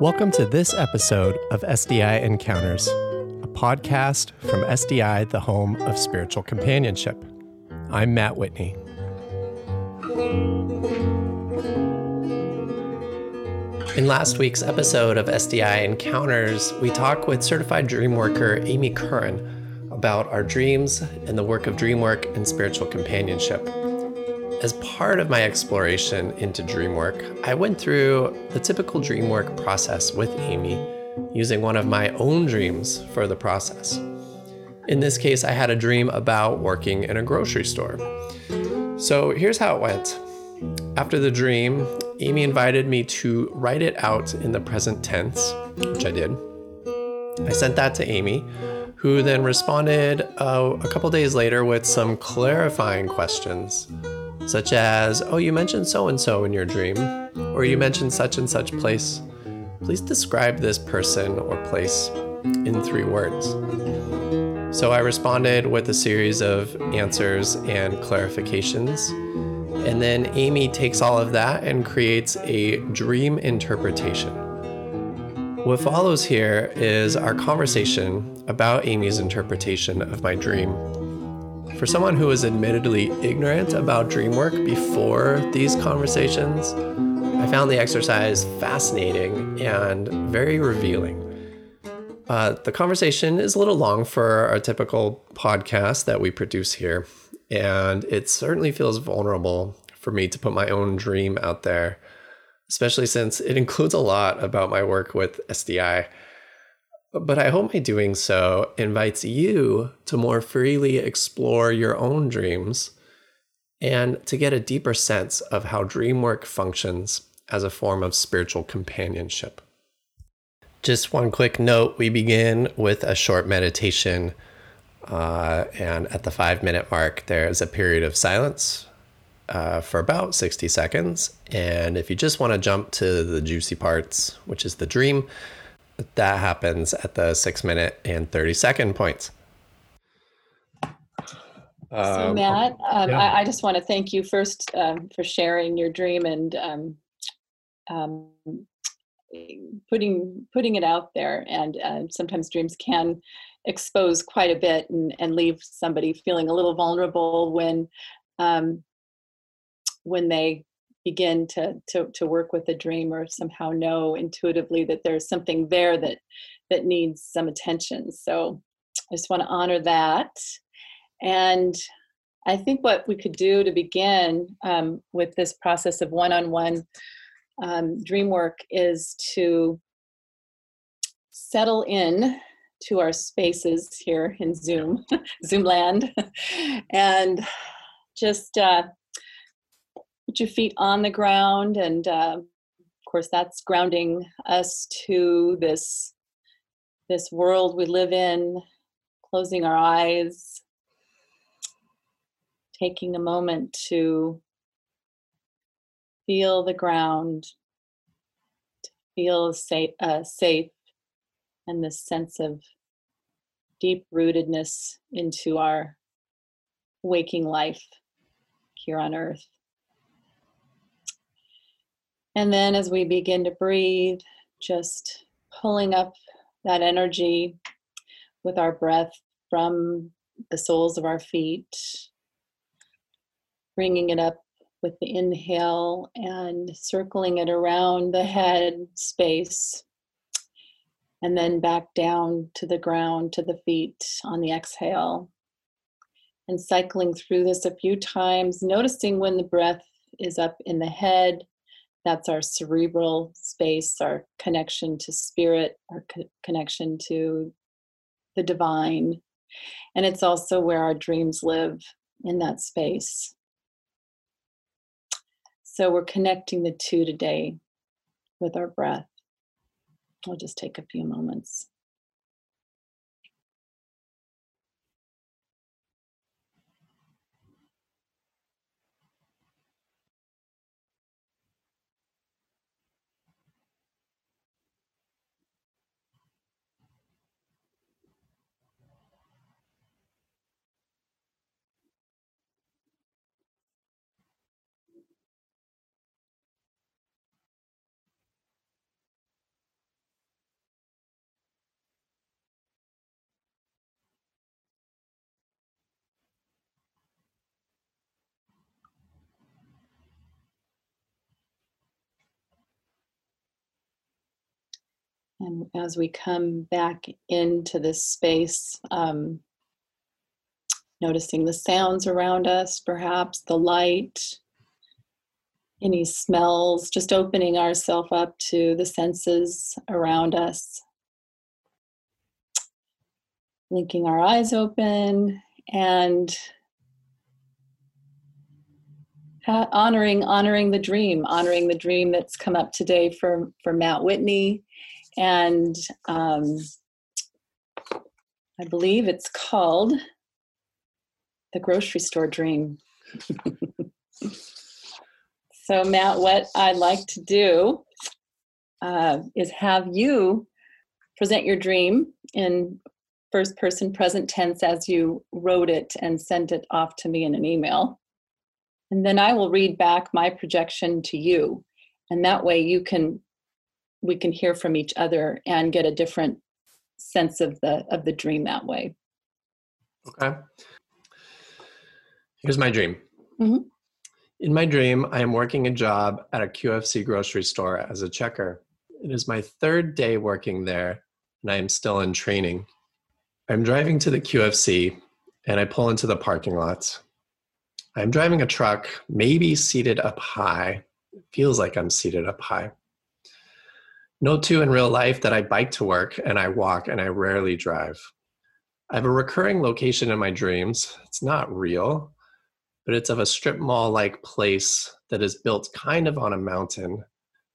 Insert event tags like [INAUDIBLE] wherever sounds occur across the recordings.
Welcome to this episode of SDI Encounters, a podcast from SDI, the home of spiritual companionship. I'm Matt Whitney. In last week's episode of SDI Encounters, we talk with certified dream worker Amy Curran about our dreams and the work of dream work and spiritual companionship. As part of my exploration into dream work, I went through the typical dream work process with Amy, using one of my own dreams for the process. In this case, I had a dream about working in a grocery store. So here's how it went. After the dream, Amy invited me to write it out in the present tense, which I did. I sent that to Amy, who then responded uh, a couple days later with some clarifying questions such as, oh, you mentioned so and so in your dream, or you mentioned such and such place. Please describe this person or place in three words. So I responded with a series of answers and clarifications. And then Amy takes all of that and creates a dream interpretation. What follows here is our conversation about Amy's interpretation of my dream for someone who was admittedly ignorant about dream work before these conversations, I found the exercise fascinating and very revealing. Uh, the conversation is a little long for our typical podcast that we produce here, and it certainly feels vulnerable for me to put my own dream out there, especially since it includes a lot about my work with SDI. But I hope my doing so invites you to more freely explore your own dreams and to get a deeper sense of how dream work functions as a form of spiritual companionship. Just one quick note we begin with a short meditation. Uh, and at the five minute mark, there's a period of silence uh, for about 60 seconds. And if you just want to jump to the juicy parts, which is the dream, that happens at the six minute and 30 second points. so, um, Matt, um, yeah. I, I, just want to thank you first um, for sharing your dream and um, um, putting putting it out there. And uh, sometimes dreams can expose quite a bit and, and leave somebody feeling a little vulnerable when um, when they begin to, to to work with a dream or somehow know intuitively that there's something there that that needs some attention. So i just want to honor that. And i think what we could do to begin um, with this process of one-on-one um, dream work is to settle in to our spaces here in zoom [LAUGHS] zoom land [LAUGHS] and just uh, put your feet on the ground and uh, of course that's grounding us to this this world we live in closing our eyes taking a moment to feel the ground to feel safe, uh, safe and this sense of deep rootedness into our waking life here on earth and then as we begin to breathe, just pulling up that energy with our breath from the soles of our feet, bringing it up with the inhale and circling it around the head space, and then back down to the ground, to the feet on the exhale. And cycling through this a few times, noticing when the breath is up in the head that's our cerebral space, our connection to spirit, our co- connection to the divine. And it's also where our dreams live in that space. So we're connecting the two today with our breath. I'll just take a few moments. And as we come back into this space, um, noticing the sounds around us, perhaps the light, any smells, just opening ourselves up to the senses around us. Linking our eyes open and honoring honoring the dream honoring the dream that's come up today for for matt whitney and um, i believe it's called the grocery store dream [LAUGHS] so matt what i'd like to do uh, is have you present your dream in first person present tense as you wrote it and sent it off to me in an email and then I will read back my projection to you. And that way you can we can hear from each other and get a different sense of the of the dream that way. Okay. Here's my dream. Mm-hmm. In my dream, I am working a job at a QFC grocery store as a checker. It is my third day working there, and I am still in training. I'm driving to the QFC, and I pull into the parking lot. I'm driving a truck, maybe seated up high. It feels like I'm seated up high. Note too in real life that I bike to work and I walk and I rarely drive. I have a recurring location in my dreams. It's not real, but it's of a strip mall like place that is built kind of on a mountain,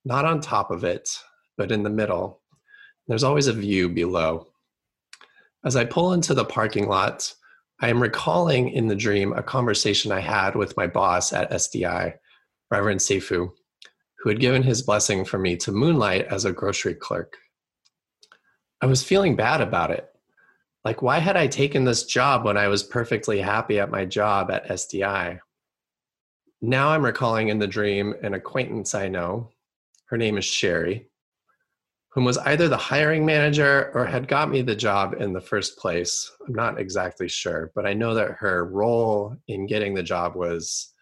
not on top of it, but in the middle. There's always a view below. As I pull into the parking lot, I am recalling in the dream a conversation I had with my boss at SDI, Reverend Seifu, who had given his blessing for me to moonlight as a grocery clerk. I was feeling bad about it. Like, why had I taken this job when I was perfectly happy at my job at SDI? Now I'm recalling in the dream an acquaintance I know. Her name is Sherry whom was either the hiring manager or had got me the job in the first place. I'm not exactly sure, but I know that her role in getting the job was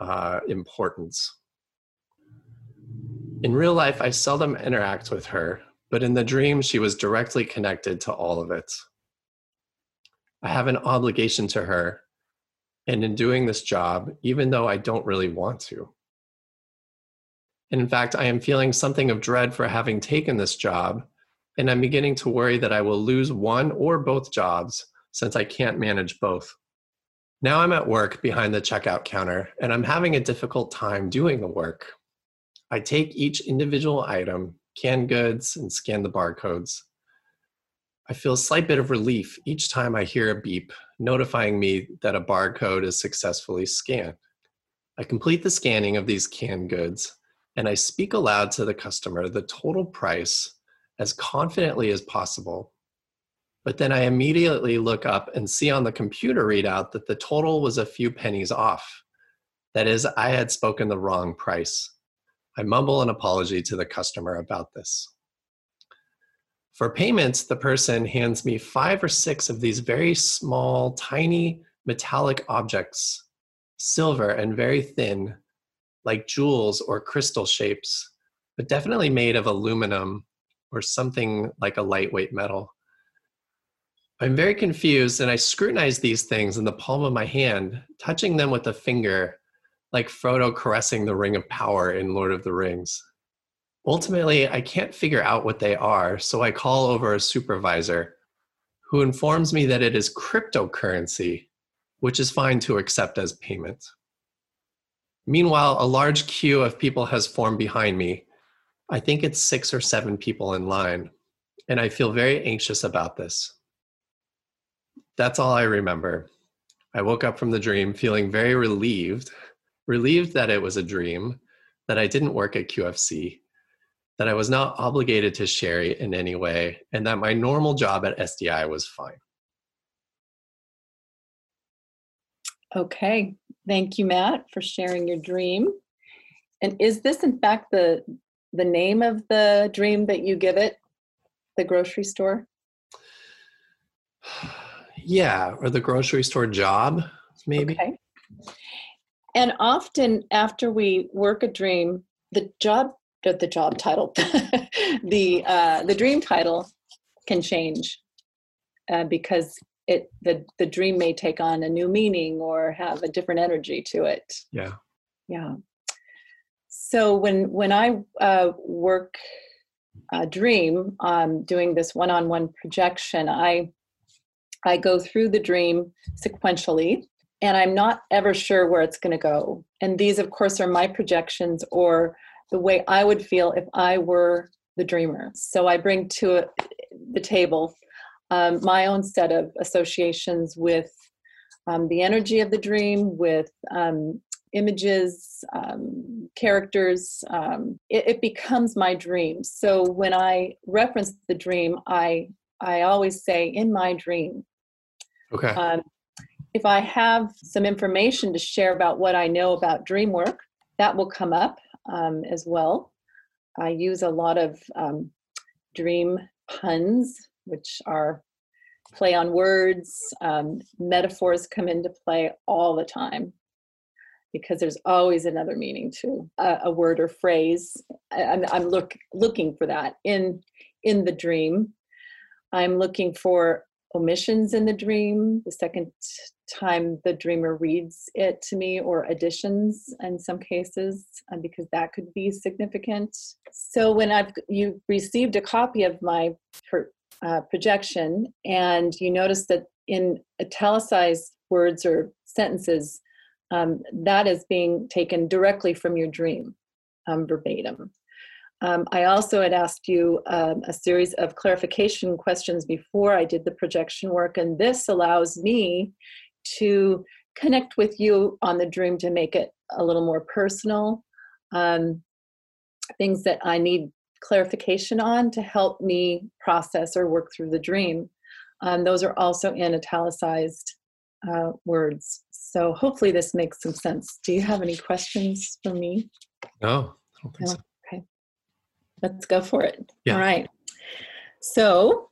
uh, important. In real life, I seldom interact with her, but in the dream, she was directly connected to all of it. I have an obligation to her, and in doing this job, even though I don't really want to. And in fact, I am feeling something of dread for having taken this job, and I'm beginning to worry that I will lose one or both jobs since I can't manage both. Now I'm at work behind the checkout counter, and I'm having a difficult time doing the work. I take each individual item, canned goods, and scan the barcodes. I feel a slight bit of relief each time I hear a beep notifying me that a barcode is successfully scanned. I complete the scanning of these canned goods and I speak aloud to the customer the total price as confidently as possible. But then I immediately look up and see on the computer readout that the total was a few pennies off. That is, I had spoken the wrong price. I mumble an apology to the customer about this. For payments, the person hands me five or six of these very small, tiny metallic objects, silver and very thin, like jewels or crystal shapes, but definitely made of aluminum or something like a lightweight metal. I'm very confused and I scrutinize these things in the palm of my hand, touching them with a finger, like Frodo caressing the ring of power in Lord of the Rings. Ultimately, I can't figure out what they are, so I call over a supervisor who informs me that it is cryptocurrency, which is fine to accept as payment. Meanwhile, a large queue of people has formed behind me. I think it's six or seven people in line, and I feel very anxious about this. That's all I remember. I woke up from the dream feeling very relieved, relieved that it was a dream, that I didn't work at QFC, that I was not obligated to Sherry in any way, and that my normal job at SDI was fine. Okay, thank you, Matt, for sharing your dream. And is this, in fact, the the name of the dream that you give it, the grocery store? [SIGHS] Yeah, or the grocery store job, maybe. Okay. And often after we work a dream, the job the job title, [LAUGHS] the uh, the dream title can change uh, because it the the dream may take on a new meaning or have a different energy to it. Yeah. Yeah. So when when I uh, work a dream, um, doing this one-on-one projection, I I go through the dream sequentially, and I'm not ever sure where it's going to go. And these, of course, are my projections or the way I would feel if I were the dreamer. So I bring to the table um, my own set of associations with um, the energy of the dream, with um, images, um, characters. Um, it, it, becomes my dream. So when I reference the dream, I I always say in my dream. Okay. Um, if I have some information to share about what I know about dream work, that will come up um, as well. I use a lot of um, dream puns, which are play on words. Um, metaphors come into play all the time because there's always another meaning to a, a word or phrase. I, I'm, I'm look, looking for that in in the dream. I'm looking for omissions in the dream the second time the dreamer reads it to me or additions in some cases uh, because that could be significant. So when i've you received a copy of my per, uh, projection and you notice that in italicized words or sentences um, that is being taken directly from your dream um, verbatim. Um, I also had asked you um, a series of clarification questions before I did the projection work, and this allows me to connect with you on the dream to make it a little more personal. Um, things that I need clarification on to help me process or work through the dream. Um, those are also in italicized uh, words. So hopefully this makes some sense. Do you have any questions for me? No, I don't think no? so Okay. let's go for it. Yeah. All right. So,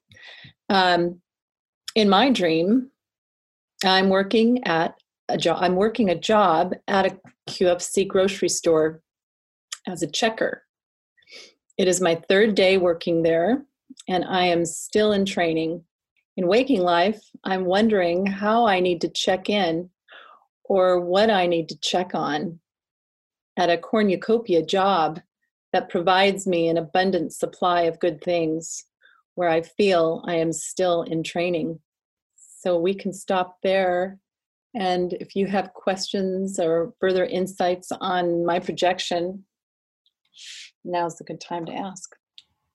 um, in my dream, I'm working at a job. I'm working a job at a QFC grocery store as a checker. It is my third day working there, and I am still in training. In waking life, I'm wondering how I need to check in or what I need to check on. At a cornucopia job, that provides me an abundant supply of good things where I feel I am still in training. So we can stop there. And if you have questions or further insights on my projection, now's the good time to ask.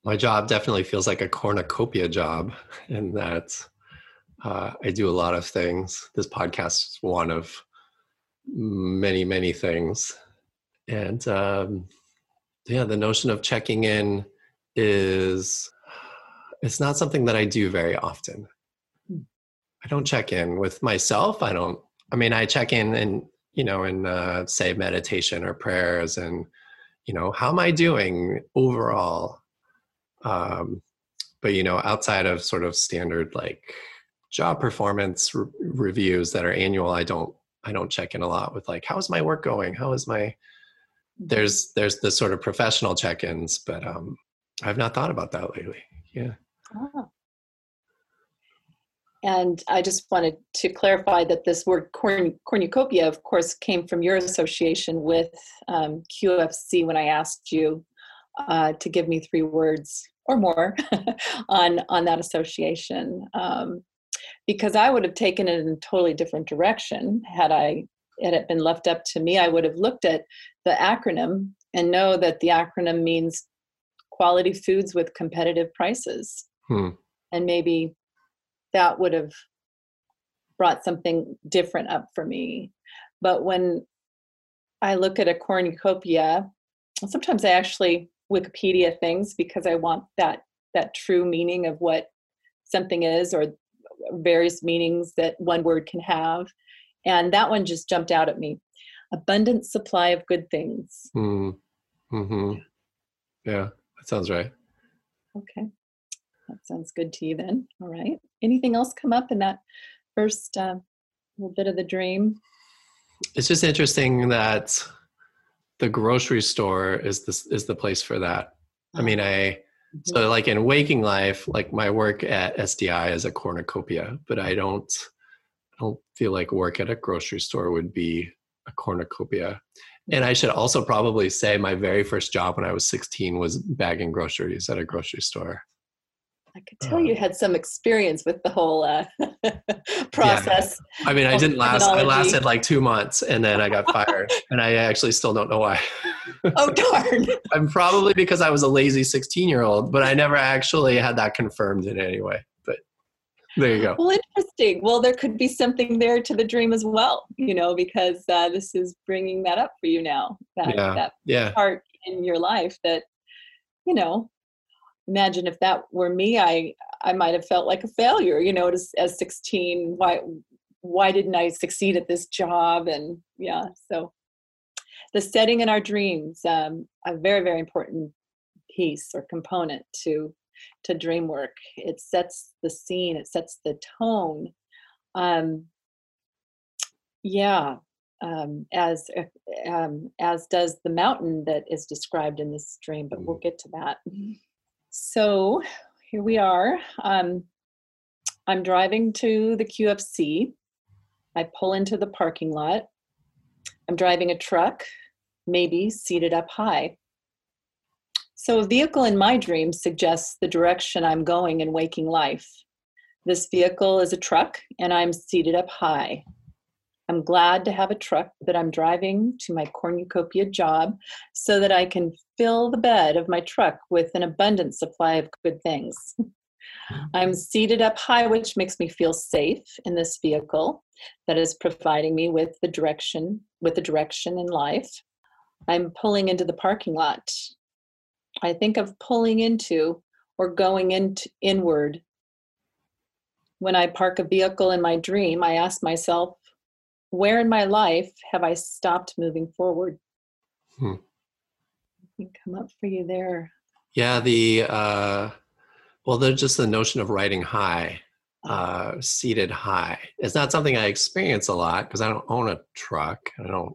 My job definitely feels like a cornucopia job in that uh, I do a lot of things. This podcast is one of many, many things. And um, yeah the notion of checking in is it's not something that i do very often. I don't check in with myself i don't i mean i check in and you know in uh, say meditation or prayers and you know how am i doing overall? Um but you know outside of sort of standard like job performance re- reviews that are annual i don't i don't check in a lot with like how's my work going? How is my there's there's the sort of professional check-ins but um i've not thought about that lately. Yeah. Oh. And i just wanted to clarify that this word corn, cornucopia of course came from your association with um, qfc when i asked you uh, to give me three words or more [LAUGHS] on on that association um, because i would have taken it in a totally different direction had i had it been left up to me, I would have looked at the acronym and know that the acronym means quality foods with competitive prices. Hmm. And maybe that would have brought something different up for me. But when I look at a cornucopia, sometimes I actually Wikipedia things because I want that that true meaning of what something is or various meanings that one word can have. And that one just jumped out at me. Abundant supply of good things. Mm. Hmm. Yeah, that sounds right. Okay. That sounds good to you then. All right. Anything else come up in that first uh, little bit of the dream? It's just interesting that the grocery store is this is the place for that. I mean, I Mm-hmm. so like in waking life, like my work at SDI is a cornucopia, but I don't I don't feel like work at a grocery store would be a cornucopia. And I should also probably say my very first job when I was 16 was bagging groceries at a grocery store. I could tell you had some experience with the whole uh, [LAUGHS] process. I mean, I didn't last. I lasted like two months, and then I got [LAUGHS] fired, and I actually still don't know why. Oh darn! [LAUGHS] I'm probably because I was a lazy 16 year old, but I never actually had that confirmed in any way. But there you go. Well, interesting. Well, there could be something there to the dream as well, you know, because uh, this is bringing that up for you now. That Yeah. that Yeah, part in your life that, you know, imagine if that were me, I I might have felt like a failure. You know, as as 16, why why didn't I succeed at this job? And yeah, so the setting in our dreams, um, a very very important piece or component to to dream work. It sets the scene. It sets the tone. Um, yeah, um, as um, as does the mountain that is described in this dream. But we'll get to that. [LAUGHS] So here we are. Um, I'm driving to the QFC. I pull into the parking lot. I'm driving a truck, maybe seated up high. So, a vehicle in my dream suggests the direction I'm going in waking life. This vehicle is a truck, and I'm seated up high. I'm glad to have a truck that I'm driving to my cornucopia job so that I can fill the bed of my truck with an abundant supply of good things. Mm-hmm. I'm seated up high, which makes me feel safe in this vehicle that is providing me with the direction, with the direction in life. I'm pulling into the parking lot. I think of pulling into or going into inward. When I park a vehicle in my dream, I ask myself, where in my life have I stopped moving forward? Hmm. Can come up for you there. yeah. The uh, well, there's just the notion of riding high, uh, seated high. It's not something I experience a lot because I don't own a truck. I don't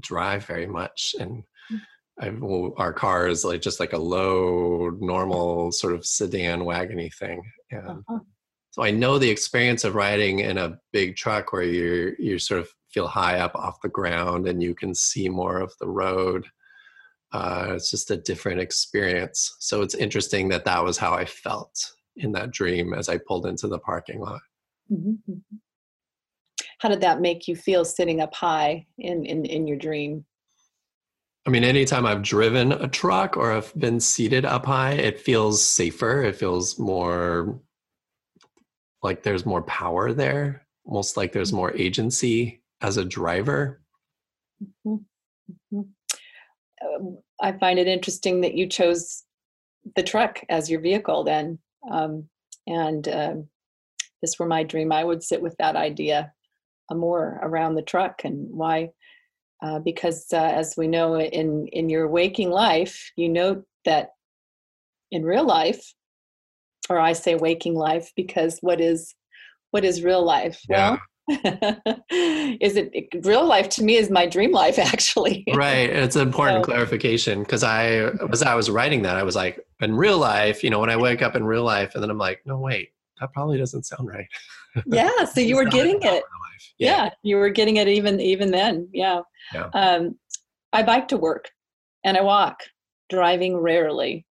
drive very much, and I, well, our car is like just like a low, normal sort of sedan wagony thing. And Uh-huh. so I know the experience of riding in a big truck where you're you're sort of feel high up off the ground and you can see more of the road. Uh, it's just a different experience. So it's interesting that that was how I felt in that dream as I pulled into the parking lot. Mhm, mhm. How did that make you feel sitting up high in, in, in your dream? I mean, anytime I've driven a truck or I've been seated up high, it feels safer. It feels more like there's more power there, almost like there's more agency as a driver. Mhm, mhm. Um, I find it interesting that you chose the truck as your vehicle then. Um, and um, this were my dream, I would sit with that idea uh, more around the truck. And why? Uh, because uh, as we know in, in your waking life, you note that in real life, or I say waking life because what is what is real life? Yeah. Well, [LAUGHS] is it real life to me is my dream life [LAUGHS] actually right it's an important So- clarification because i as i was writing that i was like in real life you know when i wake up in real life and then i'm like no wait that probably doesn't sound right [LAUGHS] yeah so you were getting it life. yeah. you were getting it even even then yeah, Yeah. Um, i bike to work and i walk driving rarely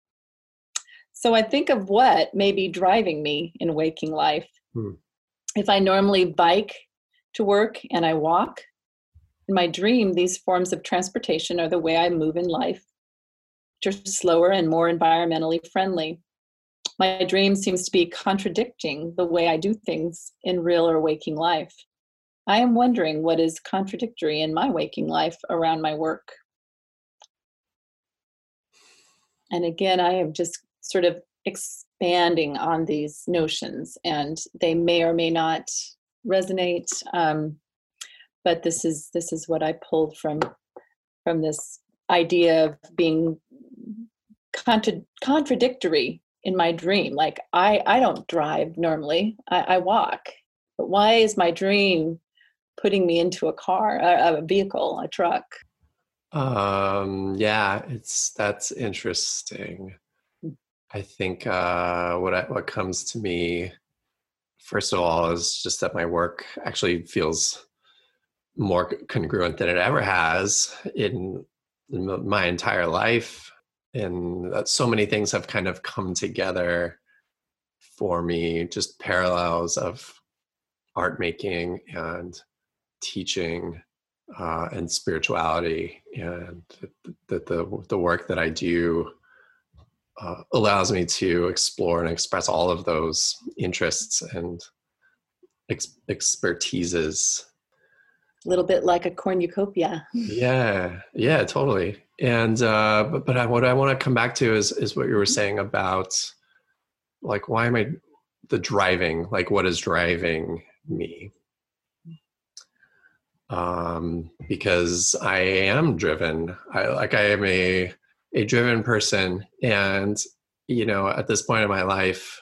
so i think of what may be driving me in waking life Hmm. if i normally bike to work and i walk in my dream these forms of transportation are the way i move in life which are slower and more environmentally friendly my dream seems to be contradicting the way I do things in real or waking life. I am wondering what is contradictory in my waking life around my work. And again, I am just sort of expanding on these notions, and they may or may not resonate. Um, but this is this is what I pulled from from this idea of being contra- contradictory in my dream like i i don't drive normally i, I walk but why is my dream putting me into a car a, a vehicle a truck Um, yeah, it's that's interesting. Hmm. I think uh, what I, what comes to me first of all is just that my work actually feels more congruent than it ever has in, in my entire life, and that so many things have kind of come together for me, just parallels of art making and teaching uh, and spirituality, and that the the work that I do uh, allows me to explore and express all of those interests and ex- expertises. A little bit like a cornucopia. Yeah, yeah, totally. And uh, but but I, what I want to come back to is is what you were saying about like why am I the driving? Like what is driving me? um, because I am driven. I like I am a a driven person, and you know, at this point in my life,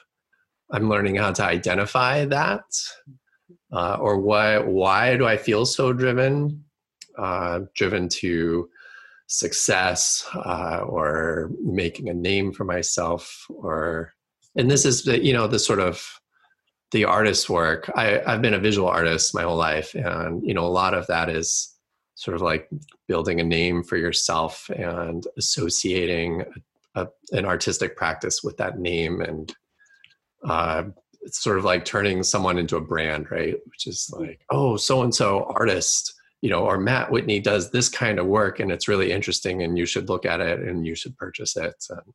I'm learning how to identify that, uh, or why why do I feel so driven? Uh, driven to success uh, or making a name for myself, or and this is the you know the sort of the artist's work I, i've been a visual artist my whole life and you know a lot of that is sort of like building a name for yourself and associating a, an artistic practice with that name and uh, it's sort of like turning someone into a brand right? Which is like oh so and so artist you know or matt whitney does this kind of work and it's really interesting and you should look at it and you should purchase it and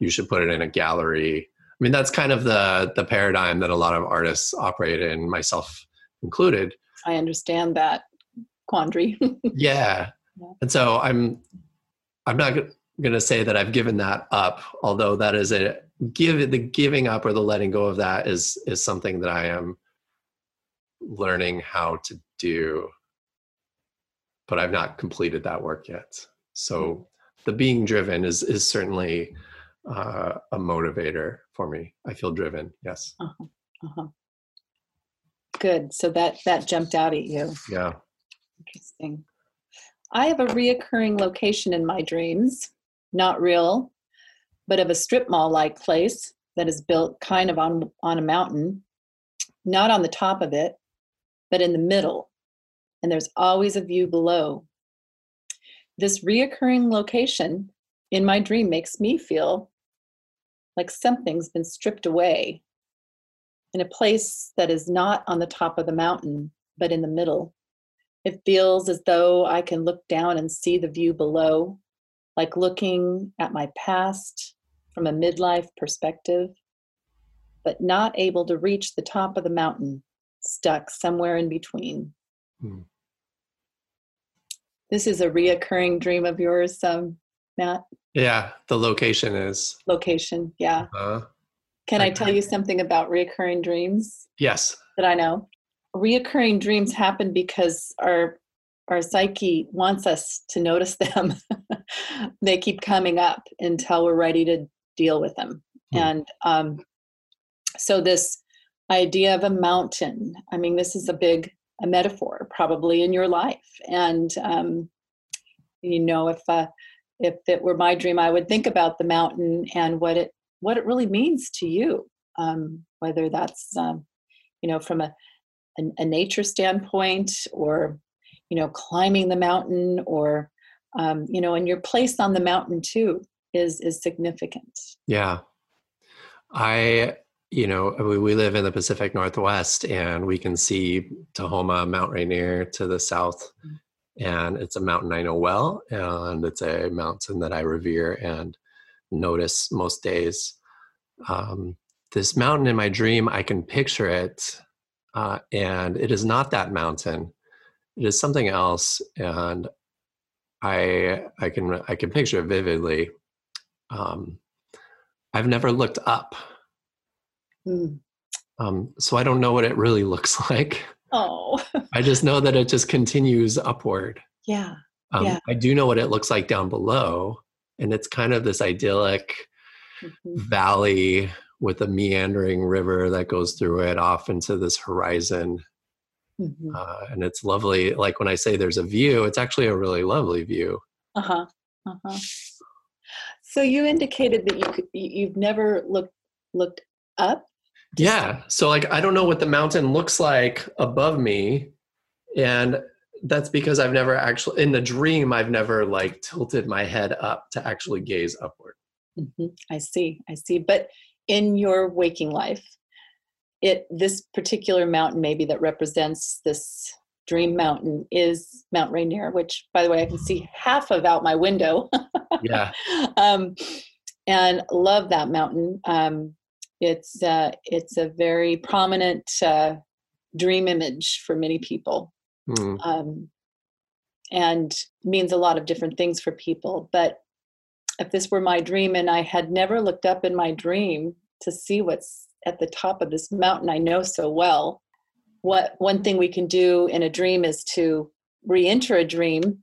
you should put it in a gallery. I mean, that's kind of the the paradigm that a lot of artists operate in, myself included. I understand that quandary. [LAUGHS] yeah. yeah. And so I'm I'm not going to say that I've given that up, although that is a give the giving up or the letting go of that is is something that I am learning how to do. But I've not completed that work yet. So hmm. the being driven is is certainly uh, a motivator for me. I feel driven. Yes. Uh-huh. Uh-huh. Good. So that that jumped out at you. Yeah. Interesting. I have a reoccurring location in my dreams, not real, but of a strip mall like place that is built kind of on on a mountain, not on the top of it, but in the middle. And there's always a view below. This reoccurring location in my dream makes me feel like something's been stripped away in a place that is not on the top of the mountain, but in the middle. It feels as though I can look down and see the view below, like looking at my past from a midlife perspective, but not able to reach the top of the mountain, stuck somewhere in between. Hmm. This is a reoccurring dream of yours, um, Matt? Yeah, the location is. Location, yeah. Uh, Can I tell you something about reoccurring dreams? Yes. That I know. Reoccurring dreams happen because our our psyche wants us to notice them. [LAUGHS] they keep coming up until we're ready to deal with them. Hmm. And um, so this idea of a mountain, I mean, this is a big a metaphor probably in your life. And um, you know, if uh, if it were my dream, I would think about the mountain and what it what it really means to you. Um, whether that's um, you know from a, a, a nature standpoint or you know climbing the mountain or um, you know and your place on the mountain too is is significant. Yeah, I you know we, we live in the Pacific Northwest and we can see Tahoma, Mount Rainier to the south. Mm-hmm and it's a mountain I know well, and it's a mountain that I revere and notice most days. Um, this mountain in my dream, I can picture it, uh, and it is not that mountain. It is something else, and I I can I can picture it vividly. Um, I've never looked up, mm. um, so I don't know what it really [LAUGHS] looks like. Oh. [LAUGHS] I just know that it just continues upward. Yeah. Um, yeah. I do know what it looks like down below. And it's kind of this idyllic mm-hmm. valley with a meandering river that goes through it off into this horizon. Mm-hmm. Uh, and it's lovely. Like when I say there's a view, it's actually a really lovely view. Uh huh. Uh huh. So you indicated that you could, you've never looked looked up. Yeah. So like I don't know what the mountain looks like above me, and that's because I've never actually in the dream I've never like tilted my head up to actually gaze upward. Mm-hmm. I see. I see. But in your waking life, it this particular mountain maybe that represents this dream mountain is Mount Rainier, which by the way I can see half of out my window. yeah. [LAUGHS] Um, and love that mountain. Um, it's uh, it's a very prominent uh, dream image for many people, mm. um, and means a lot of different things for people. But if this were my dream and I had never looked up in my dream to see what's at the top of this mountain I know so well, what one thing we can do in a dream is to re-enter a dream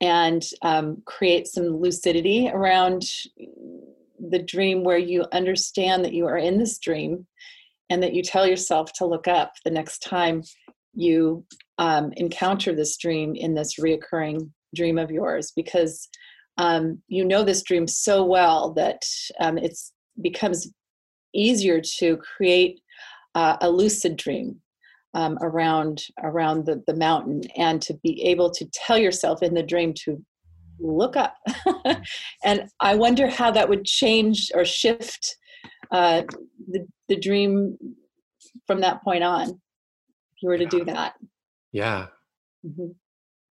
and um, create some lucidity around the dream where you understand that you are in this dream and that you tell yourself to look up the next time you um, encounter this dream in this reoccurring dream of yours because um, you know this dream so well that um, it becomes easier to create uh, a lucid dream um, around around the, the mountain and to be able to tell yourself in the dream to look up. [LAUGHS] And i wonder how that would change or shift uh, the, the dream from that point on if you were to do that. Yeah. Mm-hmm.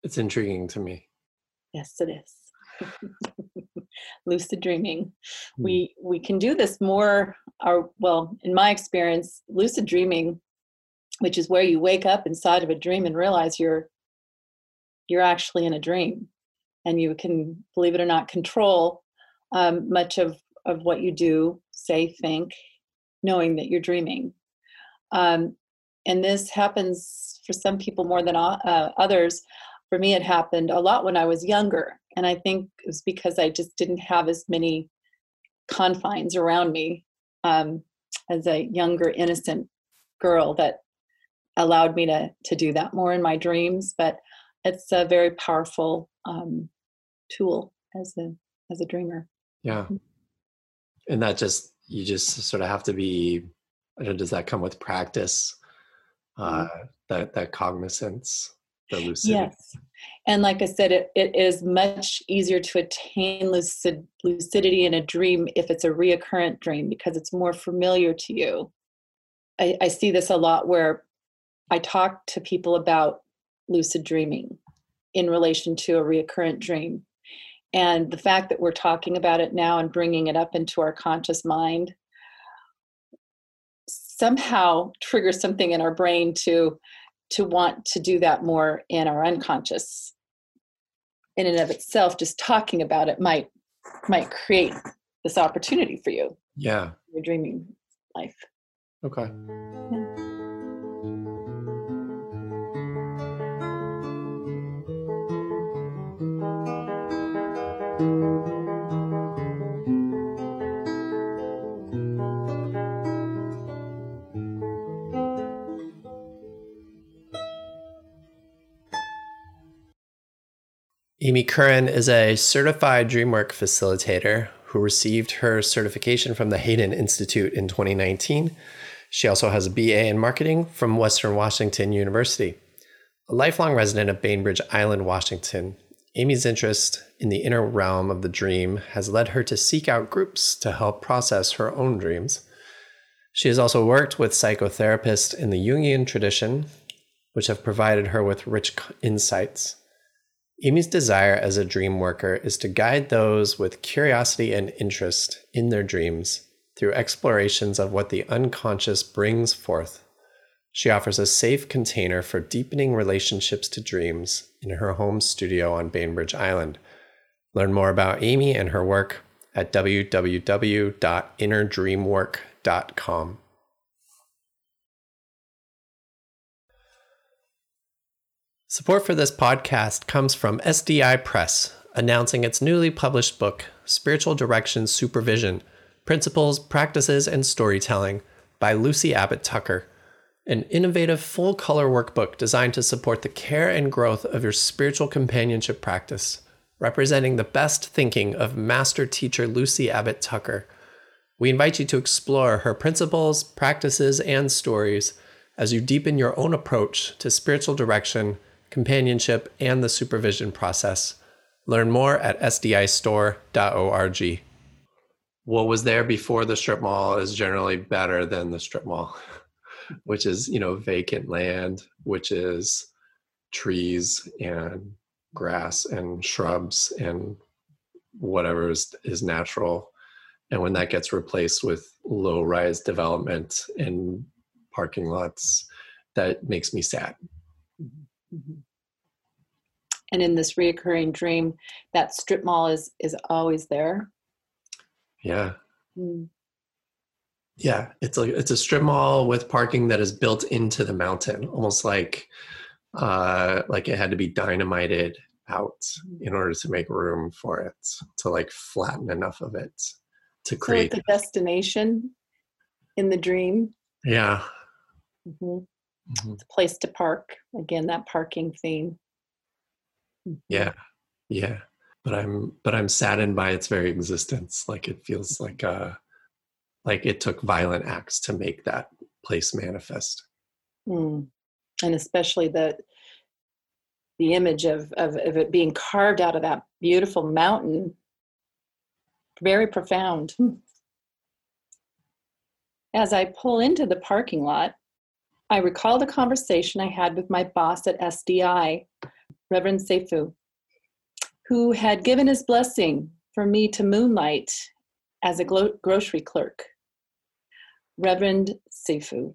it's intriguing to me. Yes it is [LAUGHS] lucid dreaming. Hmm. we we can do this more or well in my experience lucid dreaming which is where you wake up inside of a dream and realize you're you're actually in a dream and you can believe it or not control um, much of of what you do say think knowing that you're dreaming. Um, and this happens for some people more than uh, others. For me it happened a lot when i was younger and i think it was because i just didn't have as many confines around me um, as a younger innocent girl that allowed me to to do that more in my dreams. But it's a very powerful um, tool as a as a dreamer. Yeah. Mm-hmm. and that just you just sort of have to be I don't know, does that come with practice? Uh mm-hmm. that that cognizance the lucidity. Yes. And like i said it, it is much easier to attain lucid, lucidity in a dream if it's a reoccurrent dream because it's more familiar to you. I, I see this a lot where I talk to people about lucid dreaming in relation to a recurrent dream. And the fact that we're talking about it now and bringing it up into our conscious mind somehow triggers something in our brain to to want to do that more in our unconscious in and of itself just talking about it might might create this opportunity for you. Yeah. Your dreaming life. Okay. Yeah. Amy Curran is a certified DreamWork facilitator who received her certification from the Haden Institute in 2019. She also has a BA in marketing from Western Washington University. A lifelong resident of Bainbridge Island, Washington, Amy's interest in the inner realm of the dream has led her to seek out groups to help process her own dreams. She has also worked with psychotherapists in the Jungian tradition, which have provided her with rich insights. Amy's desire as a dream worker is to guide those with curiosity and interest in their dreams through explorations of what the unconscious brings forth. She offers a safe container for deepening relationships to dreams in her home studio on Bainbridge Island. Learn more about Amy and her work at www.innerdreamwork.com. Support for this podcast comes from SDI Press, announcing its newly published book, Spiritual Direction Supervision Principles, Practices, and Storytelling by Lucy Abbott Tucker, an innovative full color workbook designed to support the care and growth of your spiritual companionship practice. representing the best thinking of master teacher Lucy Abbott Tucker. We invite you to explore her principles, practices, and stories as you deepen your own approach to spiritual direction, companionship, and the supervision process. Learn more at sdistore.org. What was there before the strip mall is generally better than the strip mall, [LAUGHS] which is, you know, vacant land, which is trees and grass and shrubs and whatever is, is natural. And when that gets replaced with low rise development and parking lots, that makes me sad. Mm-hmm. And in this reoccurring dream, that strip mall is is always there. Yeah. Mm. Yeah, it's like it's a strip mall with parking that is built into the mountain, almost like uh like it had to be dynamited out mm. in order to make room for it to like flatten enough of it to create so it's a destination in the dream yeah mm-hmm. Mm-hmm. it's a place to park. Again that parking theme mm-hmm. yeah. Yeah. But i'm but i'm saddened by its very existence. Like it feels like uh like it took violent acts to make that place manifest. Mm. and especially the the image of, of, of it being carved out of that beautiful mountain. Very profound. As i pull into the parking lot i recall the conversation i had with my boss at sdi reverend seifu who had given his blessing for me to moonlight as a glo- grocery clerk. Reverend seifu.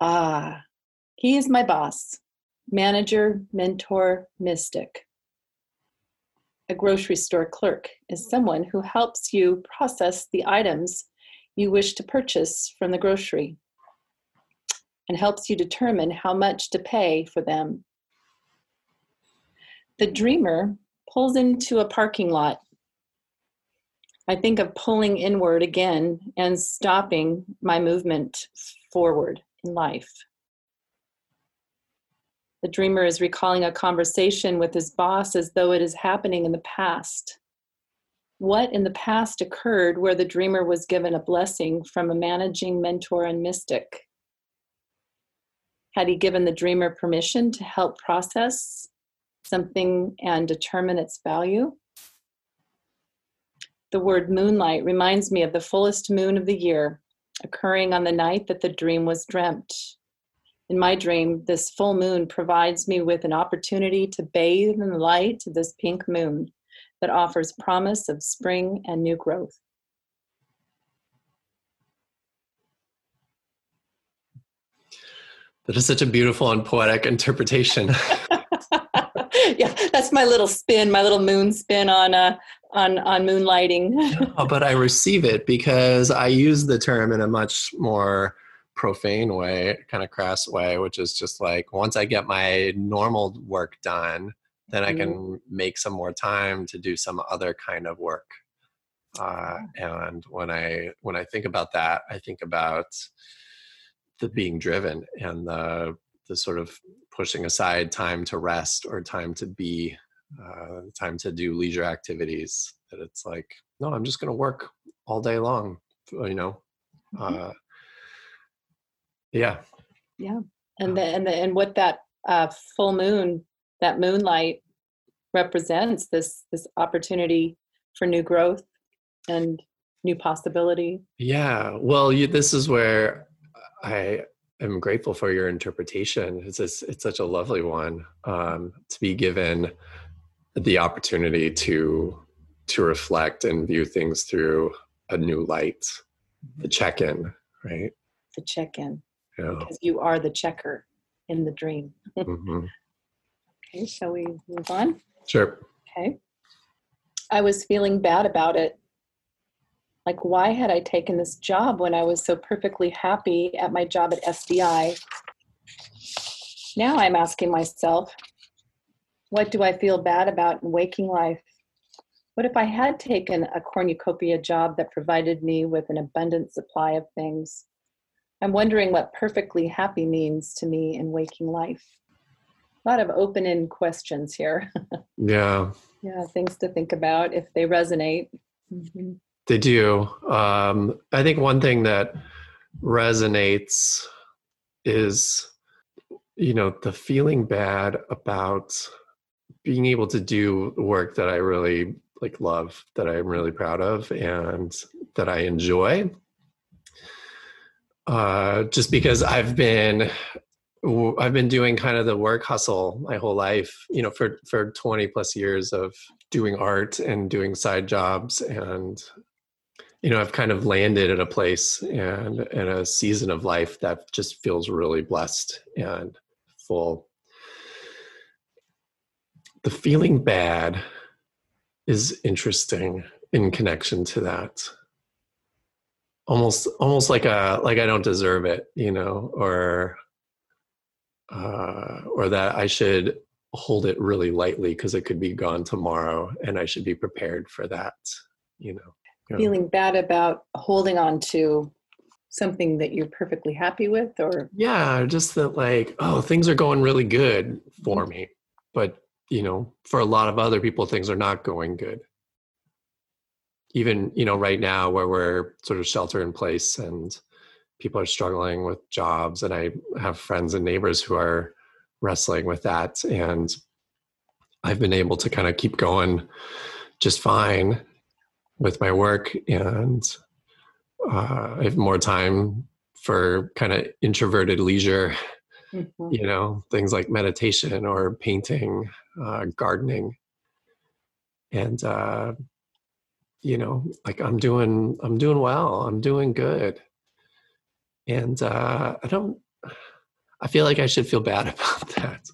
Ah he is my boss manager, mentor, mystic. A grocery store clerk is someone who helps you process the items you wish to purchase from the grocery and helps you determine how much to pay for them. The dreamer pulls into a parking lot. I think of pulling inward again and stopping my movement forward in life. The dreamer is recalling a conversation with his boss as though it is happening in the past. What in the past occurred where the dreamer was given a blessing from a managing mentor and mystic? Had he given the dreamer permission to help process something and determine its value? The word moonlight reminds me of the fullest moon of the year, occurring on the night that the dream was dreamt. In my dream, this full moon provides me with an opportunity to bathe in the light of this pink moon that offers promise of spring and new growth. That is such a beautiful and poetic interpretation. [LAUGHS] [LAUGHS] yeah, that's my little spin, my little moon spin on uh, on on moonlighting. no, [LAUGHS] but I receive it because I use the term in a much more profane way, kind of crass way, which is just like once I get my normal work done, then I can mm-hmm. make some more time to do some other kind of work. Uh, and when I when I think about that, I think about the being driven and the the sort of pushing aside time to rest or time to be, uh, time to do leisure activities. That it's like, no, I'm just going to work all day long. You know, mm-hmm. uh, yeah. Yeah. And the, and the, and what that uh, full moon, that moonlight represents this this opportunity for new growth and new possibility. Yeah. Well, you, this is where I am grateful for your interpretation. It's just, it's such a lovely one um, to be given the opportunity to to reflect and view things through a new light. The check-in, right? The check-in yeah. because you are the checker in the dream. [LAUGHS] mm-hmm. Okay, shall we move on? Sure. Okay. I was feeling bad about it. Like, why had I taken this job when I was so perfectly happy at my job at SDI? Now I'm asking myself, what do I feel bad about in waking life? What if I had taken a cornucopia job that provided me with an abundant supply of things? I'm wondering what perfectly happy means to me in waking life. A lot of open end questions here. [LAUGHS] yeah. Yeah, things to think about if they resonate. Mm-hmm. They do. Um, I think one thing that resonates is, you know, the feeling bad about being able to do work that I really like love, that I'm really proud of, and that I enjoy. Uh, just because I've been I've been doing kind of the work hustle my whole life, you know, for for 20 plus years of doing art and doing side jobs and you know, I've kind of landed at a place and in a season of life that just feels really blessed and full. The feeling bad is interesting in connection to that. Almost almost like a like I don't deserve it, you know, or uh, or that I should hold it really lightly because it could be gone tomorrow and I should be prepared for that, you know. Yeah. Feeling bad about holding on to something that you're perfectly happy with or? Yeah just that like oh things are going really good for me but you know for a lot of other people things are not going good. Even you know right now where we're sort of shelter in place and people are struggling with jobs and i have friends and neighbors who are wrestling with that and i've been able to kind of keep going just fine with my work and uh, i have more time for kind of introverted leisure mm-hmm. you know things like meditation or painting uh, gardening and uh, you know like i'm doing i'm doing well i'm doing good and uh, I don't. I feel like I should feel bad [LAUGHS] about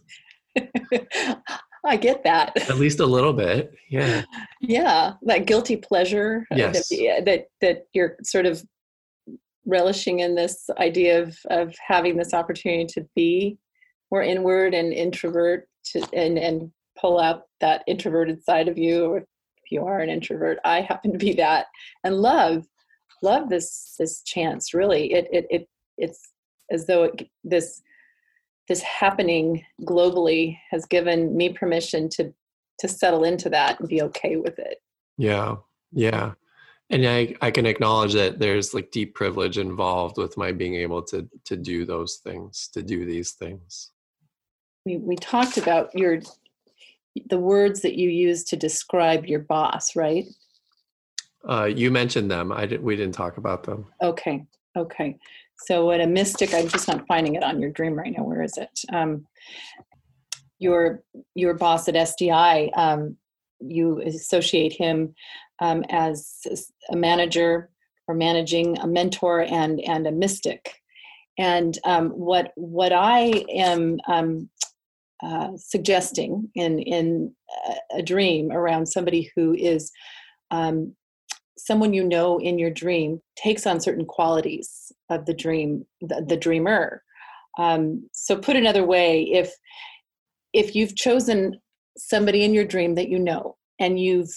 that. [LAUGHS] I get that. [LAUGHS] At least a little bit, yeah. Yeah, that guilty pleasure. Uh, yes. That, uh, that that you're sort of relishing in this idea of of having this opportunity to be more inward and introvert to, and and pull out that introverted side of you or if you are an introvert i happen to be that and love love this this chance really it it, it it's as though it, this this happening globally has given me permission to to settle into that and be okay with it yeah yeah and i i can acknowledge that there's like deep privilege involved with my being able to to do those things to do these things we we talked about your the words that you use to describe your boss right uh, you mentioned them. I did, we didn't talk about them. Okay. Okay. So what a mystic, I'm just not finding it on your dream right now. Where is it? Um, your your boss at SDI, um, you associate him um, as a manager or managing a mentor and and a mystic. And um, what what I am um, uh, suggesting in in a dream around somebody who is um, someone you know in your dream takes on certain qualities of the dream the, the dreamer. Um, so put another way if if you've chosen somebody in your dream that you know and you've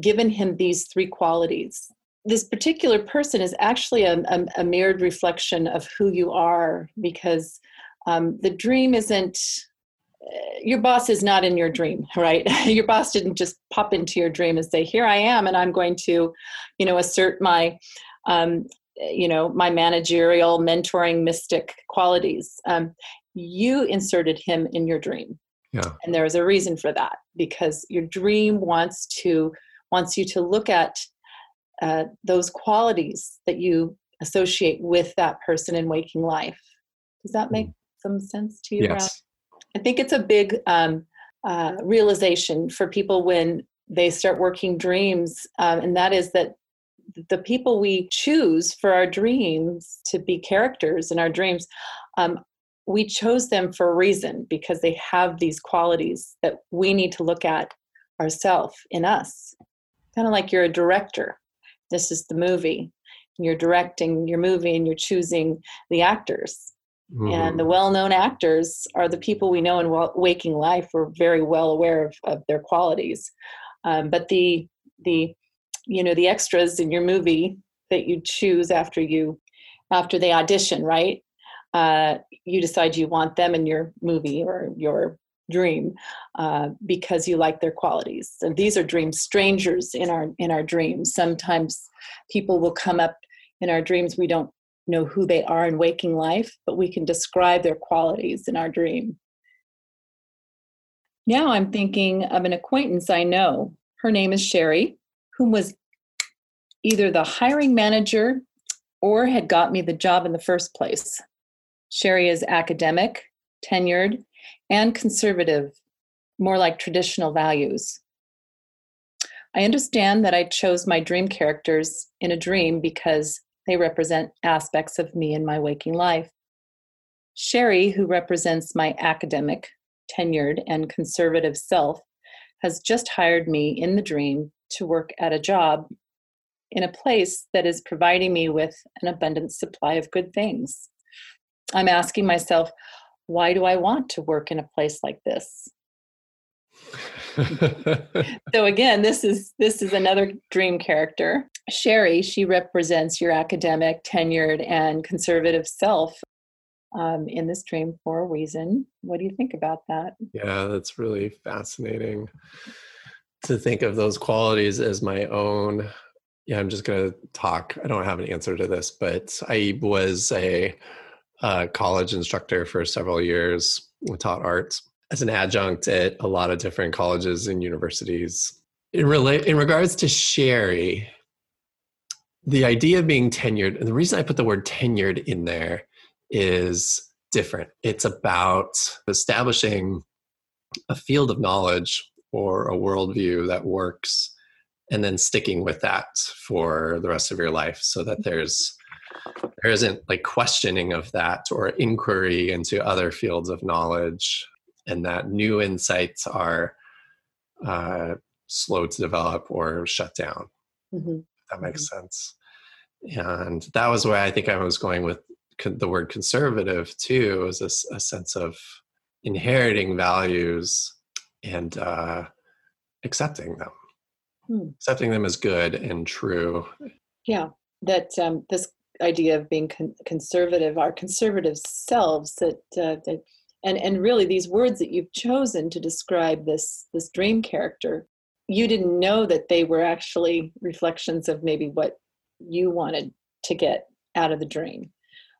given him these three qualities this particular person is actually a, a, a mirrored reflection of who you are because um, the dream isn't your boss is not in your dream right? [LAUGHS] Your boss didn't just pop into your dream and say here i am and i'm going to you know assert my um, you know my managerial mentoring mystic qualities. Um, you inserted him in your dream. Yeah. And there is a reason for that because your dream wants to wants you to look at uh, those qualities that you associate with that person in waking life. Does that make mm. some sense to you yes I think it's a big um, uh, realization for people when they start working dreams, um, and that is that the people we choose for our dreams to be characters in our dreams, um, we chose them for a reason because they have these qualities that we need to look at ourselves in us. Kind of like you're a director. This is the movie. You're directing your movie and you're choosing the actors Mm-hmm. And the well known actors are the people we know in waking life. We're very well aware of, of their qualities. Um, but the, the, you know, the extras in your movie that you choose after you, after they audition, right? Uh, you decide you want them in your movie or your dream uh, because you like their qualities. And these are dream strangers in our in our dreams. Sometimes people will come up in our dreams. We don't know who they are in waking life, but we can describe their qualities in our dream. Now I'm thinking of an acquaintance I know. Her name is Sherry, whom was either the hiring manager or had got me the job in the first place. Sherry is academic, tenured, and conservative, more like traditional values. I understand that I chose my dream characters in a dream because they represent aspects of me in my waking life. Sherry, who represents my academic, tenured, and conservative self, has just hired me in the dream to work at a job in a place that is providing me with an abundant supply of good things. I'm asking myself, why do I want to work in a place like this? [LAUGHS] so again, this is this is another dream character. Sherry, she represents your academic, tenured, and conservative self um, in this dream for a reason. What do you think about that? Yeah, that's really fascinating to think of those qualities as my own. Yeah, I'm just going to talk. I don't have an answer to this, but I was a a college instructor for several years. Taught arts as an adjunct at a lot of different colleges and universities. In, rela- in regards to Sherry, the idea of being tenured, and the reason I put the word tenured in there is different. It's about establishing a field of knowledge or a worldview that works and then sticking with that for the rest of your life so that there's there isn't like questioning of that or inquiry into other fields of knowledge and that new insights are uh, slow to develop or shut down mm-hmm. That makes mm-hmm. sense and that was where i think i was going with the word conservative too is a, a sense of inheriting values and uh, accepting them hmm. accepting them as good and true yeah that um, this idea of being con- conservative, our conservative selves that, uh, that and and really these words that you've chosen to describe this this dream character you didn't know that they were actually reflections of maybe what you wanted to get out of the dream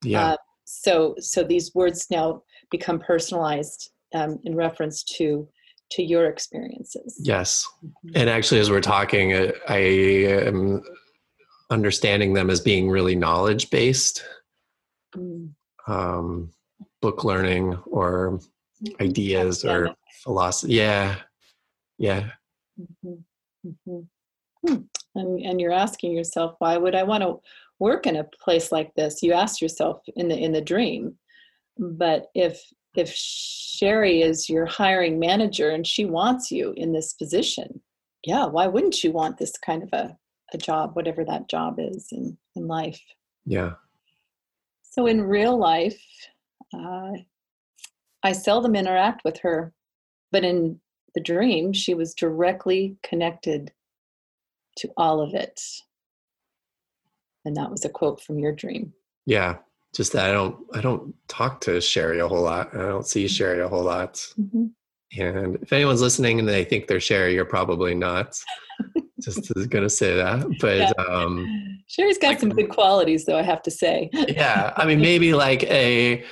yeah. Uh, so so these words now become personalized um, in reference to to your experiences. Yes. Mm-hmm. and actually as we're talking uh, i am understanding them as being really knowledge based mm. um, book learning or mm-hmm. ideas or philosophy yeah. Yeah mm-hmm. Mm-hmm. Hmm. And, and you're asking yourself why would i want to work in a place like this you ask yourself in the in the dream but if if sherry is your hiring manager and she wants you in this position yeah why wouldn't you want this kind of a a job, whatever that job is in, in life. Yeah. So in real life, uh, I seldom interact with her, but in the dream, she was directly connected to all of it. And that was a quote from your dream. Yeah. Just that I don't I don't talk to Sherry a whole lot. I don't see. Sherry a whole lot. Mm-hmm. And if anyone's listening and they think they're Sherry, you're probably not. just [LAUGHS] gonna say that but yeah. um sherry's got like, some good qualities though i have to say yeah i mean maybe like a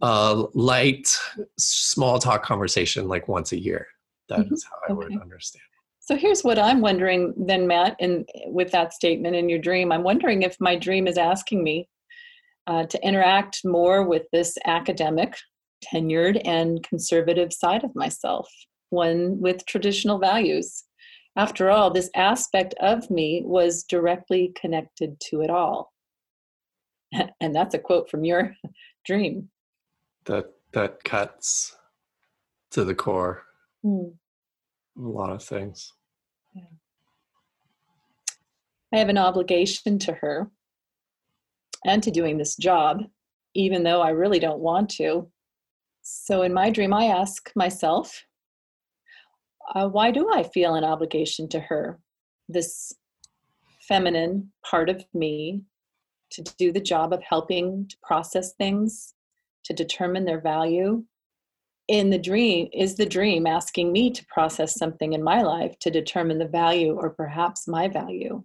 uh light small talk conversation like once a year That mm-hmm. is how i okay. would understand so here's what i'm wondering then matt and with that statement in your dream i'm wondering if my dream is asking me uh, to interact more with this academic tenured and conservative side of myself one with traditional values after all, this aspect of me was directly connected to it all. [LAUGHS] And that's a quote from your [LAUGHS] dream. That that cuts to the core. Mm. A lot of things. Yeah. I have an obligation to her and to doing this job, even though I really don't want to. So in my dream, I ask myself, uh, why do I feel an obligation to her, this feminine part of me, to do the job of helping to process things, to determine their value? In the dream is the dream asking me to process something in my life to determine the value or perhaps my value.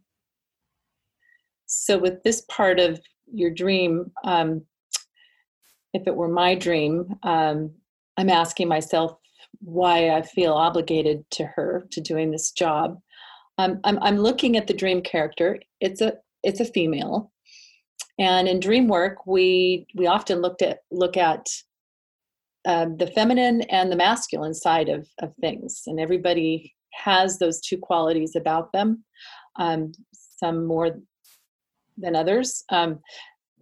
So with this part of your dream um, if it were my dream um, i'm asking myself why i feel obligated to her to doing this job. Um, I'm, I'm looking at the dream character. It's a it's a female. And in dream work we we often looked at look at um, the feminine and the masculine side of, of things. And everybody has those two qualities about them um, some more than others. Um,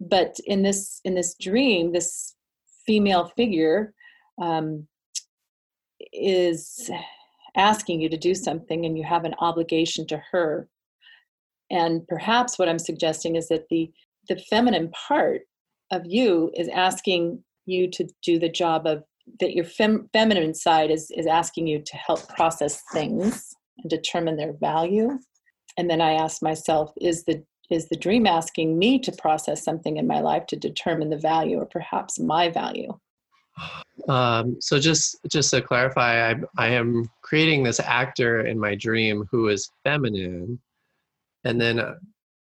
but in this in this dream this female figure um, is asking you to do something and you have an obligation to her. And perhaps what i'm suggesting is that the the feminine part of you is asking you to do the job of that your fem, feminine side is is asking you to help process things and determine their value. And then i ask myself is the is the dream asking me to process something in my life to determine the value or perhaps my value? Um, so just just to clarify I, I am creating this actor in my dream who is feminine and then uh,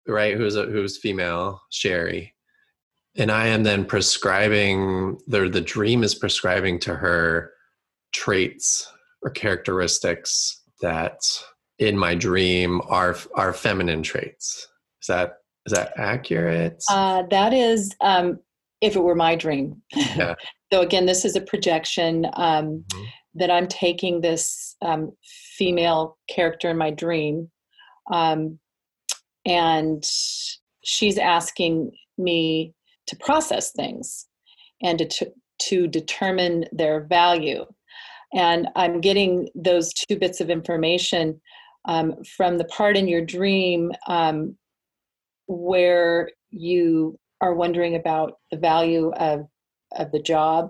right who's a, who's female sherry and i am then prescribing the the dream is prescribing to her traits or characteristics that in my dream are are feminine traits is that is that accurate uh, that is um, if it were my dream yeah. [LAUGHS] so again this is a projection um, mm-hmm. that i'm taking this um, female character in my dream um, and she's asking me to process things and to, to determine their value. And I'm getting those two bits of information um, from the part in your dream um, where you are wondering about the value of, of the job